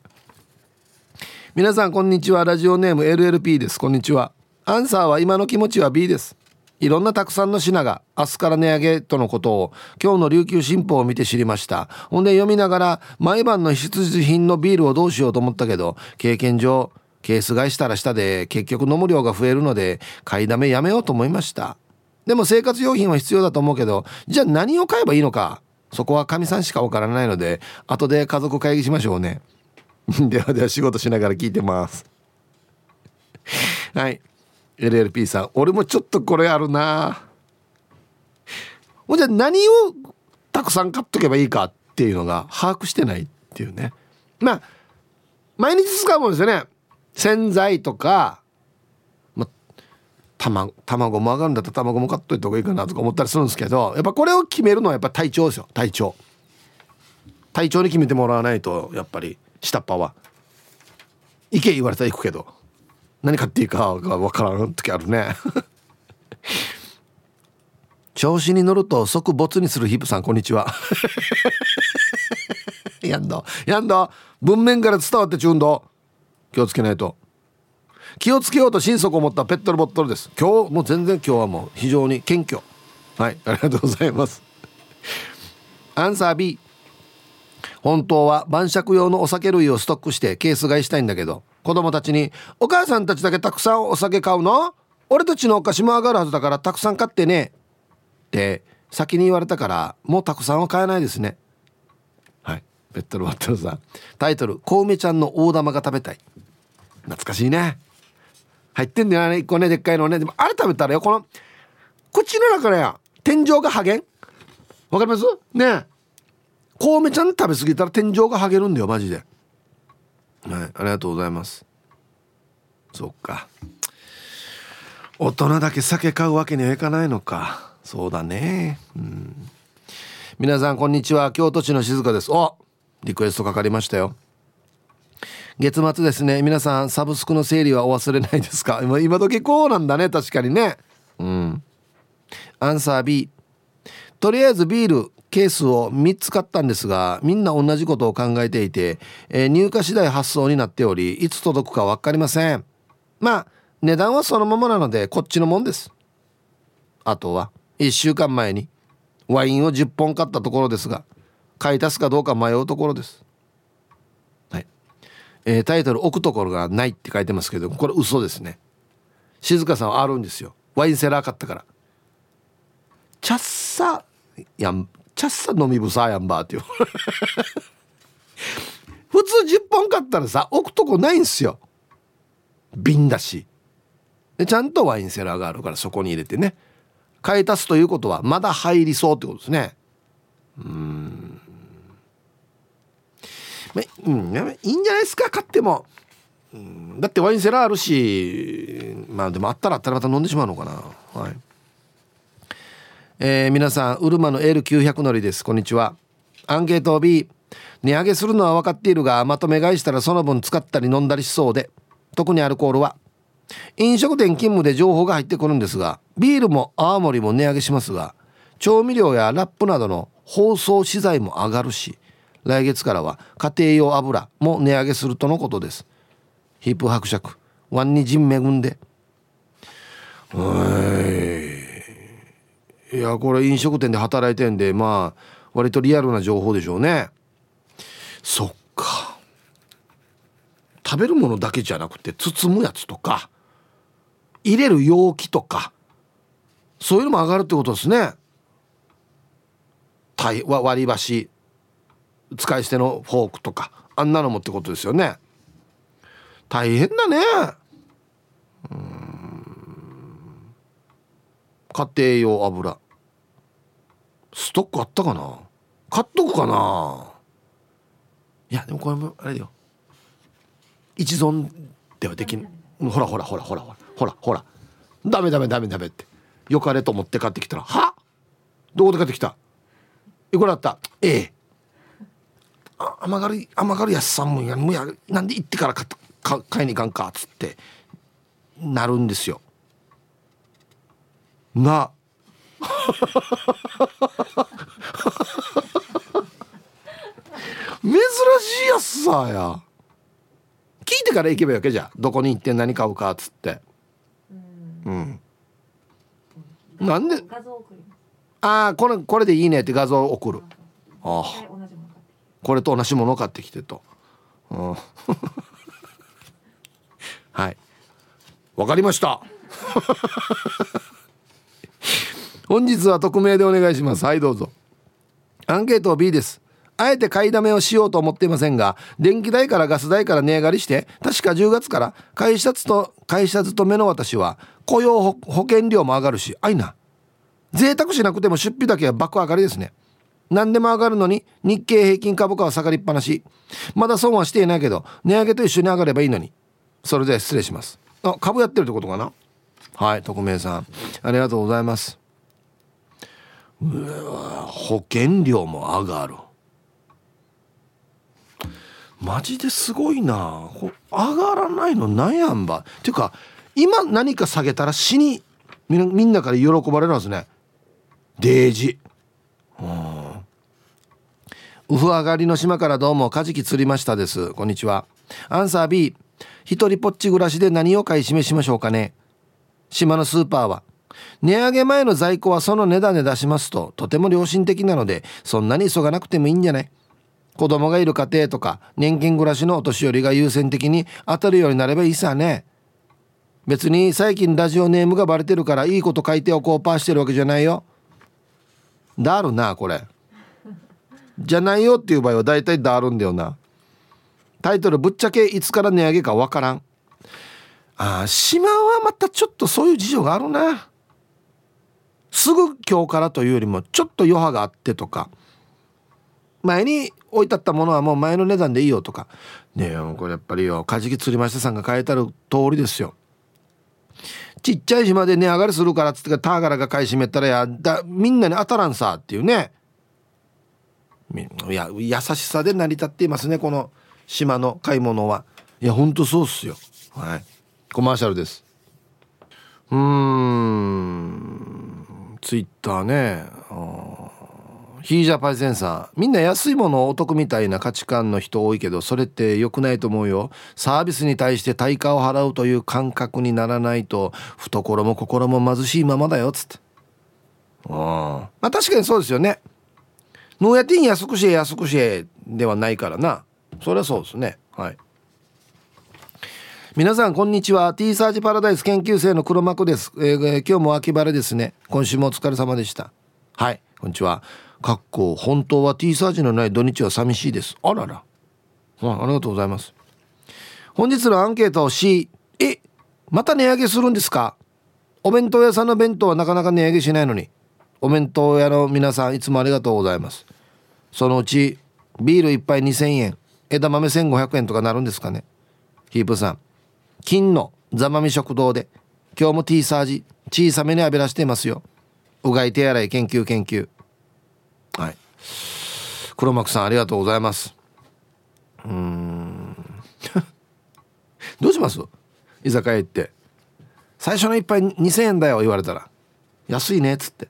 皆さんこんにちは。ラジオネーム LLP です。こんにちは。アンサーは今の気持ちは B です。いろんなたくさんの品が明日から値上げとのことを今日の琉球新報を見て知りました。ほんで読みながら毎晩の必需品のビールをどうしようと思ったけど経験上ケース買いしたら下で結局飲む量が増えるので買いだめやめようと思いました。でも生活用品は必要だと思うけどじゃあ何を買えばいいのかそこはかみさんしかわからないので後で家族会議しましょうね。[laughs] ではでは仕事しながら聞いてます。[laughs] はい。LLP さん俺もちょっとこれあるな。もうじゃあ何をたくさん買っとけばいいかっていうのが把握してないっていうね。まあ毎日使うもんですよね。洗剤とか卵卵も上がるんだったら卵も買っといた方がいいかなとか思ったりするんですけどやっぱこれを決めるのはやっぱ体調ですよ。体調。体調に決めてもらわないとやっぱり下っ端は。行け言われたら行くけど。何買っていいかが分からん時あるね。調子に乗ると即没にするヒップさんこんにちは。やんだやんだ文面から伝わってちゅうんだ気をつけないと。気をつけようと心底思ったペットボトルです。今日もう全然今日はもう非常に謙虚。はいありがとうございます。アンサー B 本当は晩酌用のお酒類をストックしてケース買いしたいんだけど子供たちに「お母さんたちだけたくさんお酒買うの?」俺たちのお菓子も上がるはずだからたくさん買ってね。って先に言われたからもうたくさんは買えないですね。はい。ペットルワットルさん。タイトル「コウメちゃんの大玉が食べたい」懐かしいね。入ってんだよね一個ねでっかいのね。でもあれ食べたらよこの口の中ね天井がハゲんわかります？ねえ。コウメちゃん食べ過ぎたら天井がハゲるんだよマジで。はいありがとうございます。そっか。大人だけ酒買うわけにはいかないのか。そうだね。うん。皆さんこんにちは。京都市の静香です。おリクエストかかりましたよ。月末ですね。皆さんサブスクの整理はお忘れないですか？今今時こうなんだね。確かにね。うん。アンサー B とりあえずビールケースを3つ買ったんですがみんな同じことを考えていて、えー、入荷次第発送になっておりいつ届くか分かりません。まあ値段はそのままなのでこっちのもんです。あとは1週間前にワインを10本買ったところですが買い足すかどうか迷うところです。はい。えー、タイトル置くところがないって書いてますけどこれ嘘ですね。静香さんはあるんですよ。ワインセラー買ったから。チャッサやん。チャッサ飲みぶさやんばっていう。[laughs] 普通10本買ったらさ置くとこないんすよ。瓶だし。でちゃんとワインセラーがあるからそこに入れてね。買い足すということはまだ入りそうってことですね。うん。まうん、いいんじゃないですか買っても、うん、だってワインセラーあるしまあでもあったらあったらまた飲んでしまうのかな。はい。えー、皆さんウルマの L900 乗りです。こんにちは。アンケート B 値上げするのは分かっているがまとめ買いしたらその分使ったり飲んだりしそうで。特にアルコールは飲食店勤務で情報が入ってくるんですがビールも泡盛も値上げしますが調味料やラップなどの包装資材も上がるし来月からは家庭用油も値上げするとのことです。ヒップ伯爵ワンに人恵んで。いやこれ飲食店で働いてんでまあ割とリアルな情報でしょうね。そっか。食べるものだけじゃなくて包むやつとか入れる容器とかそういうのも上がるってことですね。割り箸使い捨てのフォークとかあんなのもってことですよね。大変だね。うん。家庭用油。ストックあったかな？買っとくかな？いやでもこれもあれだよ。一存ではできん。ほらほらほらほらほらほら。ほらダメダメダメダメって。よかれと思って買ってきたら。は？どこで買ってきた？いくらだった？ええ。甘がり甘がりやすさんもやもやなんで行ってから買か買いに行かんかっつって。なるんですよ。な。[laughs] 珍しいやつさや。聞いてから行けばよけじゃどこに行って何買うかっつって。うん、なんで？ああこれこれでいいねって画像送る。ああこれと同じもの買ってきてと、うん、[laughs] はい。わかりました [laughs] 本日は匿名でお願いします。はいどうぞ。アンケート B です。あえて買いだめをしようと思っていませんが電気代からガス代から値上がりして確か10月から会社と会社勤めの私は雇用保険料も上がるしあいな。贅沢しなくても出費だけは爆上がりですね。何でも上がるのに日経平均株価は下がりっぱなし。まだ損はしていないけど値上げと一緒に上がればいいのに。それで失礼します。あ株やってるってことかな？はい匿名さん。ありがとうございます。保険料も上がる。マジですごいな。上がらないのなんやんば。っていうか今何か下げたら死にみんなから喜ばれるんですね。デージ。うん。ウフ上がりの島からどうもカジキ釣りましたです。こんにちは。アンサー B 一人ぽっち暮らしで何を買い占めしましょうかね。島のスーパーは値上げ前の在庫はその値段で出しますととても良心的なのでそんなに急がなくてもいいんじゃない？子供がいる家庭とか年金暮らしのお年寄りが優先的に当たるようになればいいさね。別に最近ラジオネームがバレてるからいいこと書いておこうパーしてるわけじゃないよ。だるなこれ。じゃないよっていう場合は大体だるんだよな。タイトルぶっちゃけいつから値上げかわからん。ああ島はまたちょっとそういう事情があるな。すぐ今日からというよりもちょっと余波があってとか前に置いてあったものはもう前の値段でいいよとか。ねえこれやっぱりよカジキ釣りましたさんが書いてある通りですよ。ちっちゃい島で値上がりするからっつってターガラが買い占めたらやだみんなに当たらんさっていうね。いや優しさで成り立っていますねこの島の買い物は。いやほんとそうっすよ。はい。コマーシャルです。うーん。ツイッターね。ヒージャパイセンサーみんな安いものをお得みたいな価値観の人多いけどそれって良くないと思うよ。サービスに対して対価を払うという感覚にならないと懐も心も貧しいままだよっつって。うんまあ確かにそうですよね。ノーヤティン安くしえ安くしえではないからな。それはそうですね。はい。皆さんこんにちは。T サージパラダイス研究生の黒幕です、えー、今日も秋晴れですね。今週もお疲れ様でした。はいこんにちは。かっこ本当は T サージのない土日は寂しいです。あらら、うん、ありがとうございます。本日のアンケートを C えまた値上げするんですか？お弁当屋さんの弁当はなかなか値上げしないのに。お弁当屋の皆さんいつもありがとうございます。そのうちビール1杯2000円枝豆1500円とかなるんですかね。ヒープさん。金の座まみ食堂で今日も T サージ小さめに浴びらしていますよ。うがい手洗い研究研究。はい。黒幕さんありがとうございます。うん。[laughs] どうします？居酒屋行って。最初の一杯2,000円だよ言われたら。安いねっつって。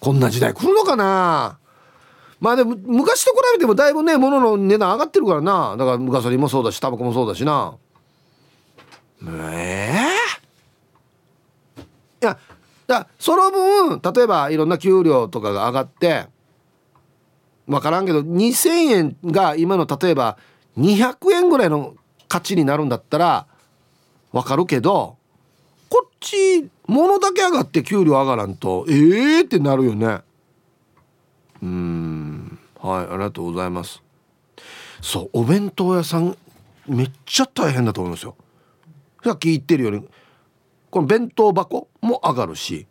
こんな時代来るのかな？まあでも昔と比べてもだいぶね物の値段上がってるからな。だからガソリンもそうだしタバコもそうだしな。ええー、いやだその分例えばいろんな給料とかが上がって分からんけど2,000円が今の例えば200円ぐらいの価値になるんだったら分かるけどこっち物だけ上がって給料上がらんとええー、ってなるよね。うん。はいありがとうございます。そうお弁当屋さんめっちゃ大変だと思いますよ。さっき言ってるようにこの弁当箱も上がるし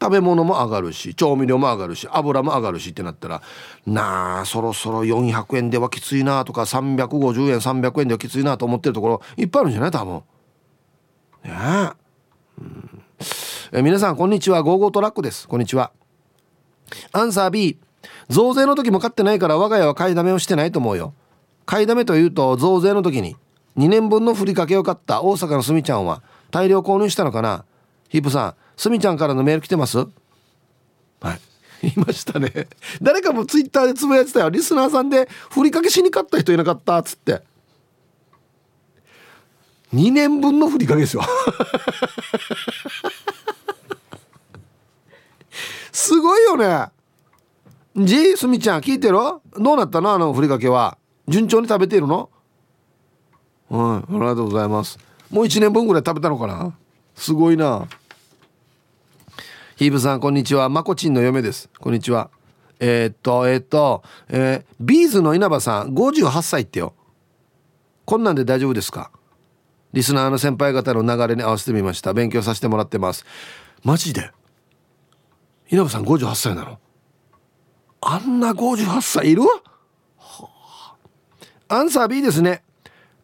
食べ物も上がるし調味料も上がるし油も上がるしってなったらなあそろそろ400円ではきついなとか350円300円ではきついなと思ってるところいっぱいあるんじゃない？多分。ねえ、うん、え皆さんこんにちは。ゴーゴートラックです。こんにちは。アンサー B 増税の時も買ってないから我が家は買いだめをしてないと思うよ。買いだめというと増税の時に2年分のふりかけを買った大阪のすみちゃんは大量購入したのかな？ヒップさんすみちゃんからのメール来てます？はい。いましたね。誰かもツイッターでつぶやいてたよ。リスナーさんでふりかけしに買った人いなかったっつって。2年分のふりかけですよ。[laughs] すごいよね。じいすみちゃん聞いてる？どうなったの？あのふりかけは。順調に食べているの？はいありがとうございます。もう1年分ぐらい食べたのかな？すごいな。ヒーブさんこんにちは。まこちんの嫁です。こんにちは。えー、っとえー、っとえー、ビーズの稲葉さん58歳ってよ。こんなんで大丈夫ですか？リスナーの先輩方の流れに合わせてみました。勉強させてもらってます。マジで？稲葉さん58歳なの？あんな58歳いる、はあ、アンサー B ですね。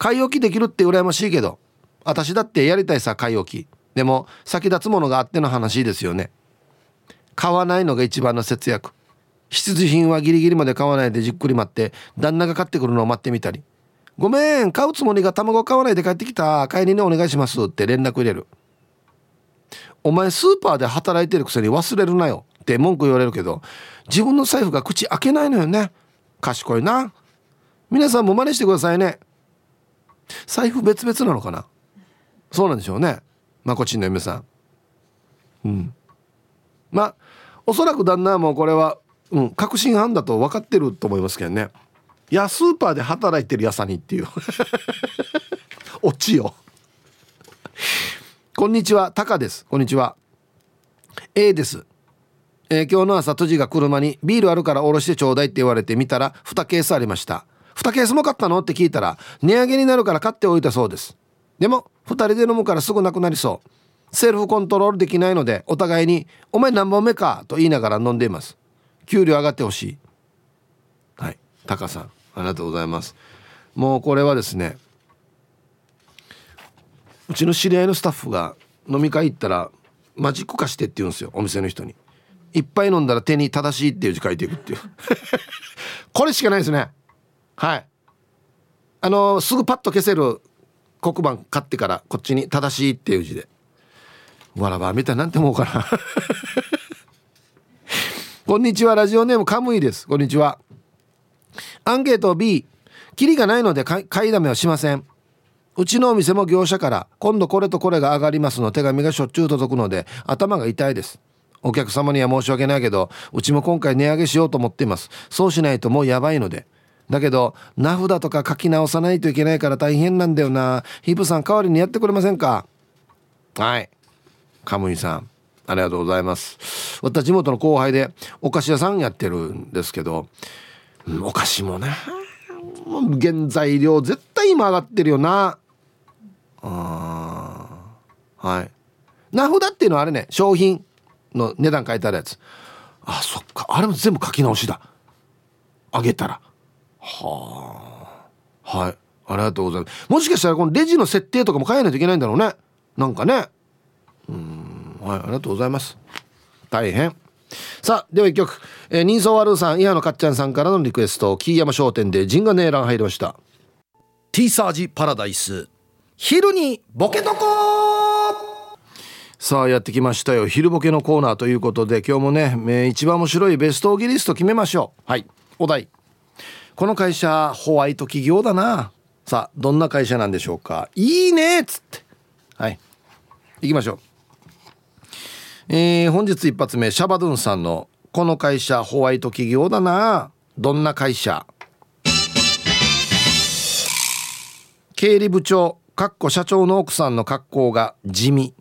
買い置きできるって羨ましいけど私だってやりたいさ買い置き。でも先立つものがあっての話ですよね。買わないのが一番の節約。必需品はギリギリまで買わないでじっくり待って旦那が買ってくるのを待ってみたり「ごめん買うつもりが卵買わないで帰ってきた。帰りにお願いします」って連絡入れる。お前スーパーで働いてるくせに忘れるなよ。って文句言われるけど自分の財布が口開けないのよね。賢いな。皆さんも真似してくださいね。財布別々なのかな？そうなんでしょうね。まこちんの嫁さん。うん。まあおそらく旦那はもうこれは、うん、確信犯だと分かってると思いますけどね。いやスーパーで働いてるやさにっていう。[laughs] オチよ。こんにちは。タカです。こんにちは。A です。えー、今日の朝、辻が車にビールあるからおろしてちょうだいって言われて見たら2ケースありました。2ケースも買ったの？って聞いたら値上げになるから買っておいたそうです。でも2人で飲むからすぐなくなりそう。セルフコントロールできないのでお互いに「お前何本目か?」と言いながら飲んでいます。給料上がってほしい。はい。タカさん、ありがとうございます。もうこれはですね、うちの知り合いのスタッフが飲み会行ったらマジック化してって言うんですよ、お店の人に。いっぱい飲んだら手に正しいっていう字書いていくっていうこれしかないですねはい。あのすぐパッと消せる黒板買ってからこっちに正しいっていう字で。わらばみたいなんて思うかな。[laughs] こんにちはラジオネームカムイです。こんにちは。アンケート B キリがないので買いだめはしません。うちのお店も業者から今度これとこれが上がりますの手紙がしょっちゅう届くので頭が痛いです。お客様には申し訳ないけどうちも今回値上げしようと思っています。そうしないともうやばいので。だけど名札とか書き直さないといけないから大変なんだよな。ヒープさん代わりにやってくれませんか？はい。カムイさん。ありがとうございます。私地元の後輩でお菓子屋さんやってるんですけど、うん、お菓子もね原材料絶対今上がってるよな。あはい。名札っていうのはあれね商品の値段書いてあるやつ。あそっか。あれも全部書き直しだ。あげたら。はあ。はい。ありがとうございます。もしかしたらこのレジの設定とかも変えないといけないんだろうね。なんかね。うん。はい。ありがとうございます。大変。さあでは一曲、えー、人相悪さん伊波のかっちゃんさんからのリクエスト木山商店でジンガネーラン入りました。ティーサージパラダイス。昼にボケとこさあやってきましたよ。昼ボケのコーナーということで今日もね、えー、一番面白いベストオギリスト決めましょう。はい。お題。この会社ホワイト企業だな。さあどんな会社なんでしょうか。いいねっつって。はい。行きましょう。えー、本日一発目シャバドゥンさんの「この会社ホワイト企業だな。どんな会社?」経理部長かっこ社長の奥さんの格好が地味。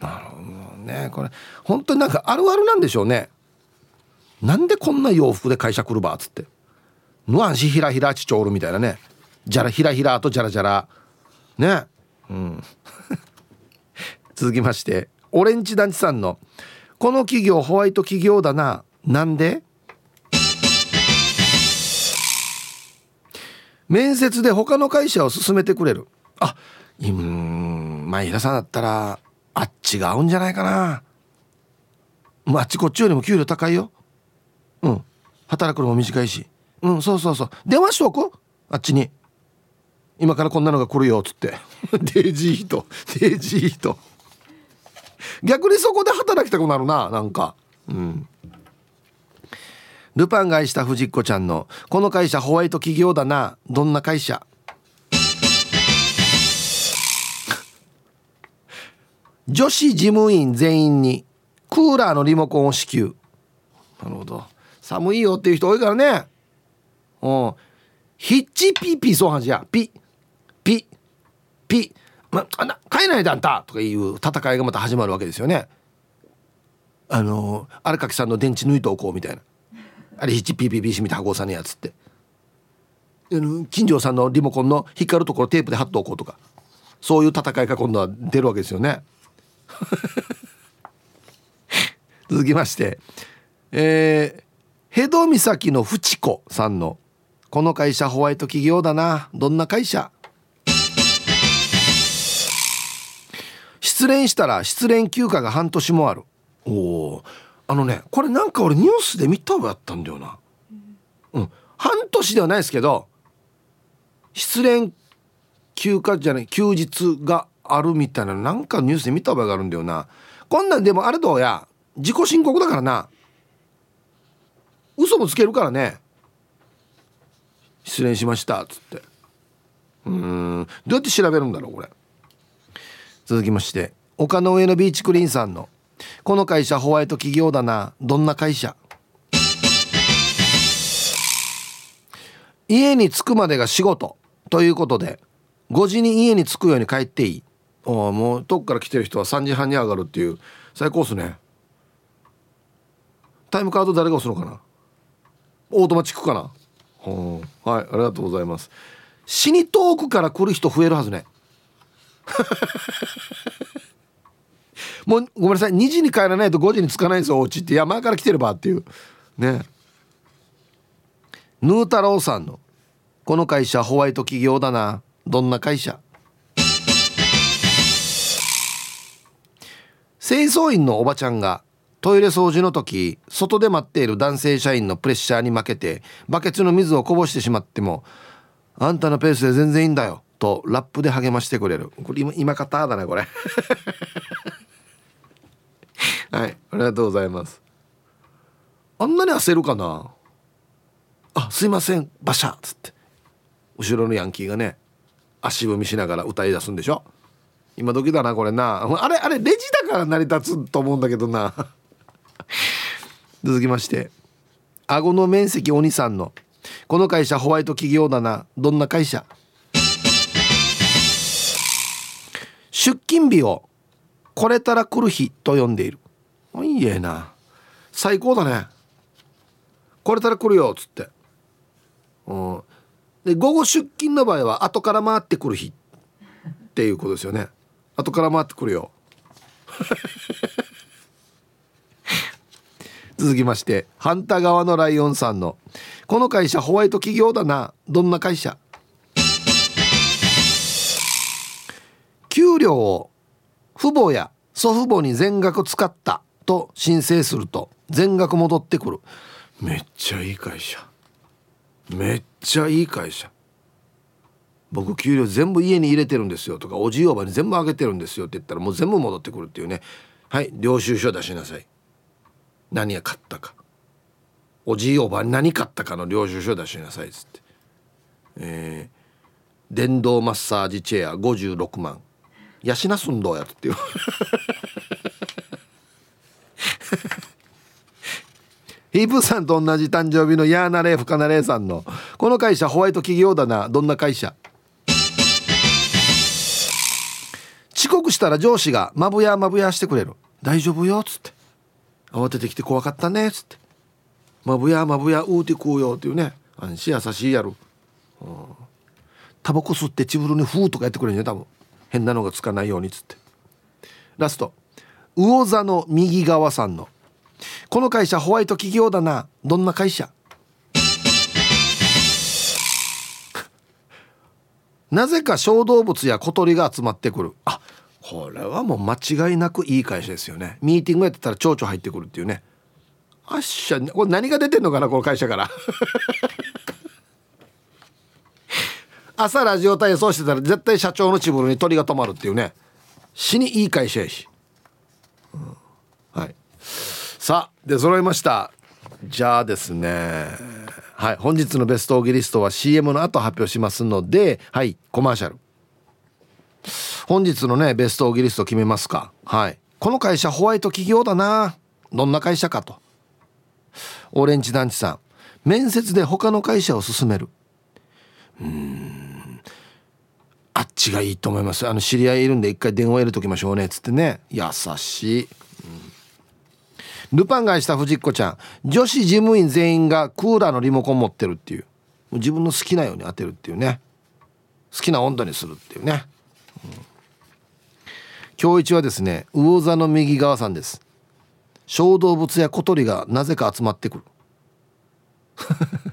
なるほどね。これ本当になんかあるあるなんでしょうね。なんでこんな洋服で会社来るばっつって。ヌアンシヒラヒラチチョールみたいなね。じゃらひらひらとじゃらじゃら。ね。うん。[laughs] 続きましてオレンジ団地さんの「この企業ホワイト企業だな。なんで?」面接で他の会社を勧めてくれる。あうん前平さんだったらあっちが合うんじゃないかな。まああっちこっちよりも給料高いよ。うん。働くのも短いし。うんそうそうそう。電話しとく？あっちに。今からこんなのが来るよっつって。[laughs] デイジート。デイジート。逆にそこで働きたくなるななんか。うん。ルパンが愛した藤子ちゃんの「この会社ホワイト企業だな。どんな会社? [laughs]」女子事務員全員にクーラーのリモコンを支給。なるほど。寒いよっていう人多いからね。うん。ヒッチピーピーそうはじや。ピピピ。まあな帰らないであんたとかいう戦いがまた始まるわけですよね。あの荒垣さんの電池抜いておこうみたいな。あれヒッチピーピーピーしみた箱さんのやつって。金城さんのリモコンの光るところテープで貼っておこうとか。そういう戦いが今度は出るわけですよね。[laughs] 続きまして。えー、ヘド岬のフチコさんの「この会社ホワイト企業だな。どんな会社?」失恋したら失恋休暇が半年もある。おおあのねこれなんか俺ニュースで見たわやったんだよな。うん。半年ではないですけど失恋休暇じゃない休日があるみたいななんかニュースで見た覚えがあるんだよな。こんなんでもあれどうや自己申告だからな。嘘もつけるからね。失恋しました。っつって。うん。どうやって調べるんだろうこれ。続きまして。丘の上のビーチクリーンさんの「この会社ホワイト企業だな。どんな会社?」家に着くまでが仕事。ということで。5時に家に着くように帰っていい。ああもう遠くから来てる人は3時半に上がるっていう。最高っすね。タイムカード誰が押すのかな？オートマチックかな？はいありがとうございます。死に遠くから来る人増えるはずね。[laughs] もうごめんなさい。2時に帰らないと5時に着かないんですよお家って。山から来てればっていう。ね。ヌー太郎さんの「この会社ホワイト企業だな。どんな会社?」清掃員のおばちゃんがトイレ掃除の時外で待っている男性社員のプレッシャーに負けてバケツの水をこぼしてしまっても「あんたのペースで全然いいんだよ」とラップで励ましてくれる。これ今今方だなこれ。[laughs] はいありがとうございますあんなに焦るかなあすいませんバシャっつって。後ろのヤンキーがね足踏みしながら歌い出すんでしょ。今時だなこれな。あれあれレジだから成り立つと思うんだけどな。[laughs] 続きまして顎の面積お兄さんのこの会社ホワイト企業だなどんな会社？出勤日をこれたら来る日と呼んでいる。いいえな。最高だね。これたら来るよっつって。うん。で午後出勤の場合は後から回ってくる日っていうことですよね。後から回ってくるよ。続きまして反対側のライオンさんの「この会社ホワイト企業だなどんな会社?」給料を父母や祖父母に全額使ったと申請すると全額戻ってくる。めっちゃいい会社。めっちゃいい会社。僕給料全部家に入れてるんですよとかおじいおばに全部あげてるんですよって言ったらもう全部戻ってくるっていうね。はい領収書出しなさい。何が買ったか。おじいおばに何買ったかの領収書出しなさいっつって。えー、電動マッサージチェア56万。ヤシナスンどうやっていう。[laughs] ヒープさんと同じ誕生日のヤーナレーフカナレーさんの。この会社ホワイト企業だな。どんな会社？遅刻したら上司が「まぶやまぶやしてくれる。大丈夫よ」っつって。慌ててきて怖かったねっつって「まぶやまぶやうーて食うよ」っていうね。安心優しいやるタバコ吸ってチブルにフーとかやってくれるね多分。変なのがつかないようにっつって。ラスト。魚座の右側さんの「この会社ホワイト企業だな。どんな会社? [laughs]」なぜか小動物や小鳥が集まってくる。あこれはもう間違いなくいい会社ですよね。ミーティングやってたら蝶々入ってくるっていうね。あっしゃこれ何が出てんのかなこの会社から。[laughs] 朝ラジオ体操してたら絶対社長のチブルに鳥が止まるっていうね。死にいい会社やし、うん、はい。さあで揃いました。じゃあですね。はい。本日のベストオーギリストは CM の後発表しますのではい。コマーシャル。本日のねベストオーギリスト決めますか。はい。この会社ホワイト企業だな。どんな会社かと。オレンジ団地さん。面接で他の会社を勧める。うん。あっちがいいと思います。あの知り合いいるんで一回電話入れときましょうね。っつってね。優しい、うん、ルパンがした藤子ちゃん。女子事務員全員がクーラーのリモコン持ってるっていう。自分の好きなように当てるっていうね。好きな温度にするっていうね、今日一はですね魚座の右側さんです。小動物や小鳥がなぜか集まってくる。[laughs]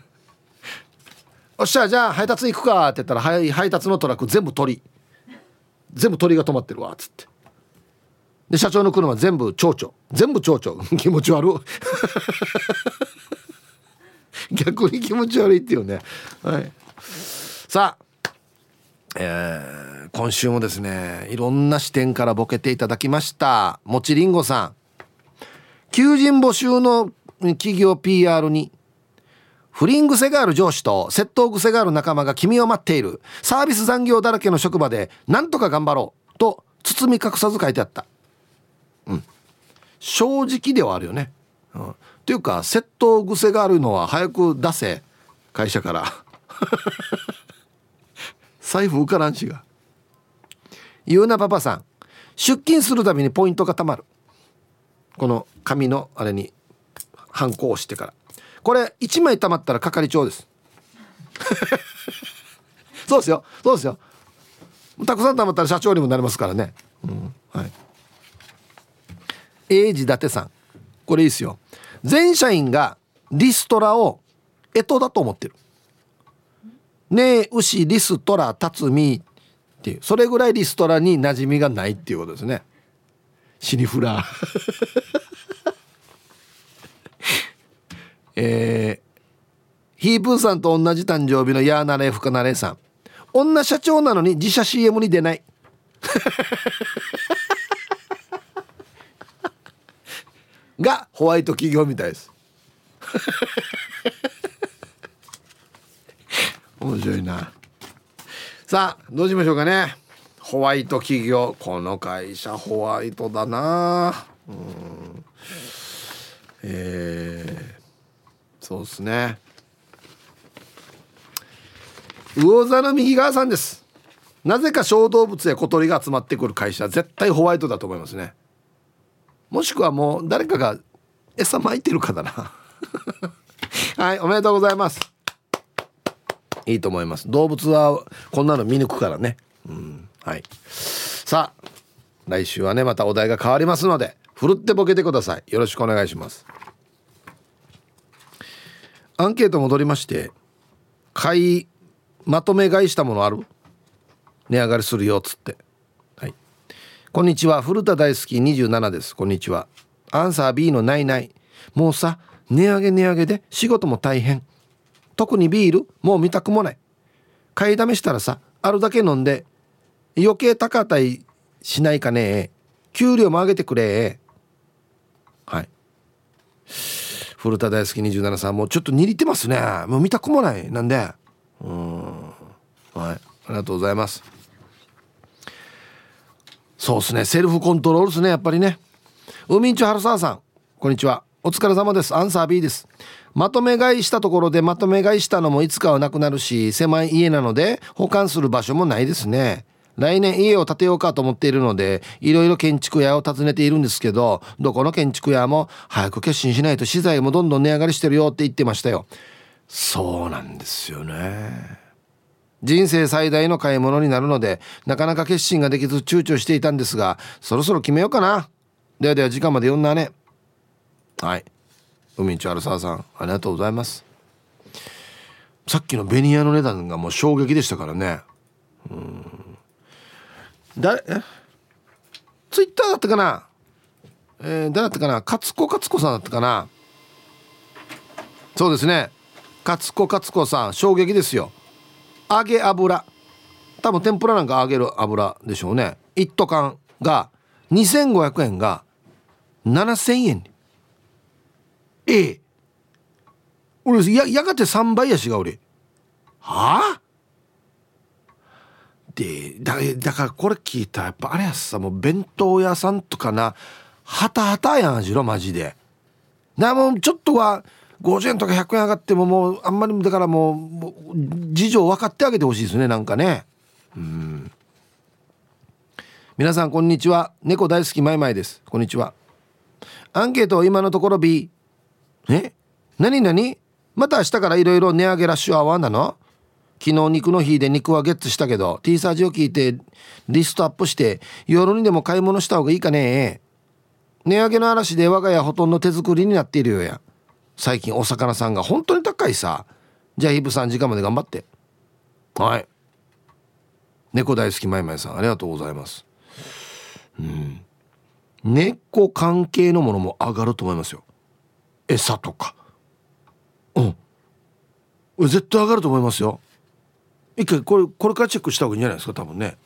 おっしゃじゃあ配達行くかって言ったら配達のトラック全部鳥。全部鳥が止まってるわっつって。で社長の車全部蝶々。全部蝶々。[laughs] 気持ち悪 [laughs] 逆に気持ち悪いっていうね。はい。さあえー、今週もですねいろんな視点からボケていただきました。もちりんごさん。求人募集の企業 PR に不倫癖がある上司と窃盗癖がある仲間が君を待っている。サービス残業だらけの職場でなんとか頑張ろう。と包み隠さず書いてあった。うん。正直ではあるよね、うん、っていうか窃盗癖があるのは早く出せ。会社から。財布浮からんしが。ゆうなパパさん。出勤するたびにポイントがたまる。この紙のあれにハンコを押してから。これ1枚たまったら係長です。[laughs] そうですよ。そうですよ。たくさんたまったら社長にもなりますからね、うん。はい。英治伊達さん。これいいですよ。全社員がリストラを干支だと思ってる。ねえ牛リストラ辰巳っていうそれぐらいリストラに馴染みがないっていうことですね。シニフラー。[laughs] えー、ヒープーさんと同じ誕生日のヤーナレフカナレさん。女社長なのに自社 CM に出ない。[laughs] がホワイト企業みたいです。面白いな。さあどうしましょうかね。ホワイト企業。この会社ホワイトだな。うん。えー、そうですね。魚座の右側さんです。なぜか小動物や小鳥が集まってくる会社絶対ホワイトだと思いますね。もしくはもう誰かが餌撒いてるかだな。[laughs] はいおめでとうございます。いいと思います。動物はこんなの見抜くからね。うんはい。さあ来週はねまたお題が変わりますのでふるってボケてください。よろしくお願いします。アンケート戻りまして買いまとめ買いしたものある？値上がりするよっつって。はい。こんにちは。古田大好き。27です。こんにちは。アンサー B のないない。もうさ値上げ値上げで仕事も大変。特にビールもう見たくもない。買いだめしたらさあるだけ飲んで余計高たいしないかね給料も上げてくれはい。古田大好き27さんもうちょっと握ってますね。もう見たくもない。なんで。うん。はい。ありがとうございます。そうですね。セルフコントロールですねやっぱりね。海んちょ春沢さんこんにちは。お疲れ様です。アンサー B です。まとめ買いしたところでまとめ買いしたのもいつかはなくなるし狭い家なので保管する場所もないですね。来年家を建てようかと思っているのでいろいろ建築屋を訪ねているんですけどどこの建築屋も早く決心しないと資材もどんどん値上がりしてるよって言ってましたよ。そうなんですよね。人生最大の買い物になるのでなかなか決心ができず躊躇していたんですがそろそろ決めようかな。ではでは時間まで読んだね。はい。海一春沢さんありがとうございます。さっきのベニヤの値段がもう衝撃でしたからね。うん。誰え？ツイッターだったかな？えー、誰だったかな？勝子勝子さんだったかな？そうですね。勝子勝子さん衝撃ですよ。揚げ油。多分天ぷらなんか揚げる油でしょうね。一斗缶が2500円が7000円に。ええ。俺ややがて3倍やしが俺。はあ？でだだからこれ聞いたらやっぱあれやさもう弁当屋さんとかなはたはたやんじろマジで。なもうちょっとは50円とか100円上がってももうあんまりだからもうもう事情分かってあげてほしいですねなんかね。うん。皆さんこんにちは。猫大好きマイマイです。こんにちは。アンケート今のところ B え何何また明日からいろいろ値上げラッシュアワーなの？昨日肉の日で肉はゲッツしたけど T サージを聞いてリストアップして夜にでも買い物した方がいいかね。値上げの嵐で我が家ほとんど手作りになっているようや。最近お魚さんが本当に高いさ。じゃあイブさん時間まで頑張って。はい。猫大好きまいまいさんありがとうございます。うん。猫関係のものも上がると思いますよ。餌とか。うん。絶対上がると思いますよ。一回これこれからチェックした方がいいんじゃないですか多分ね。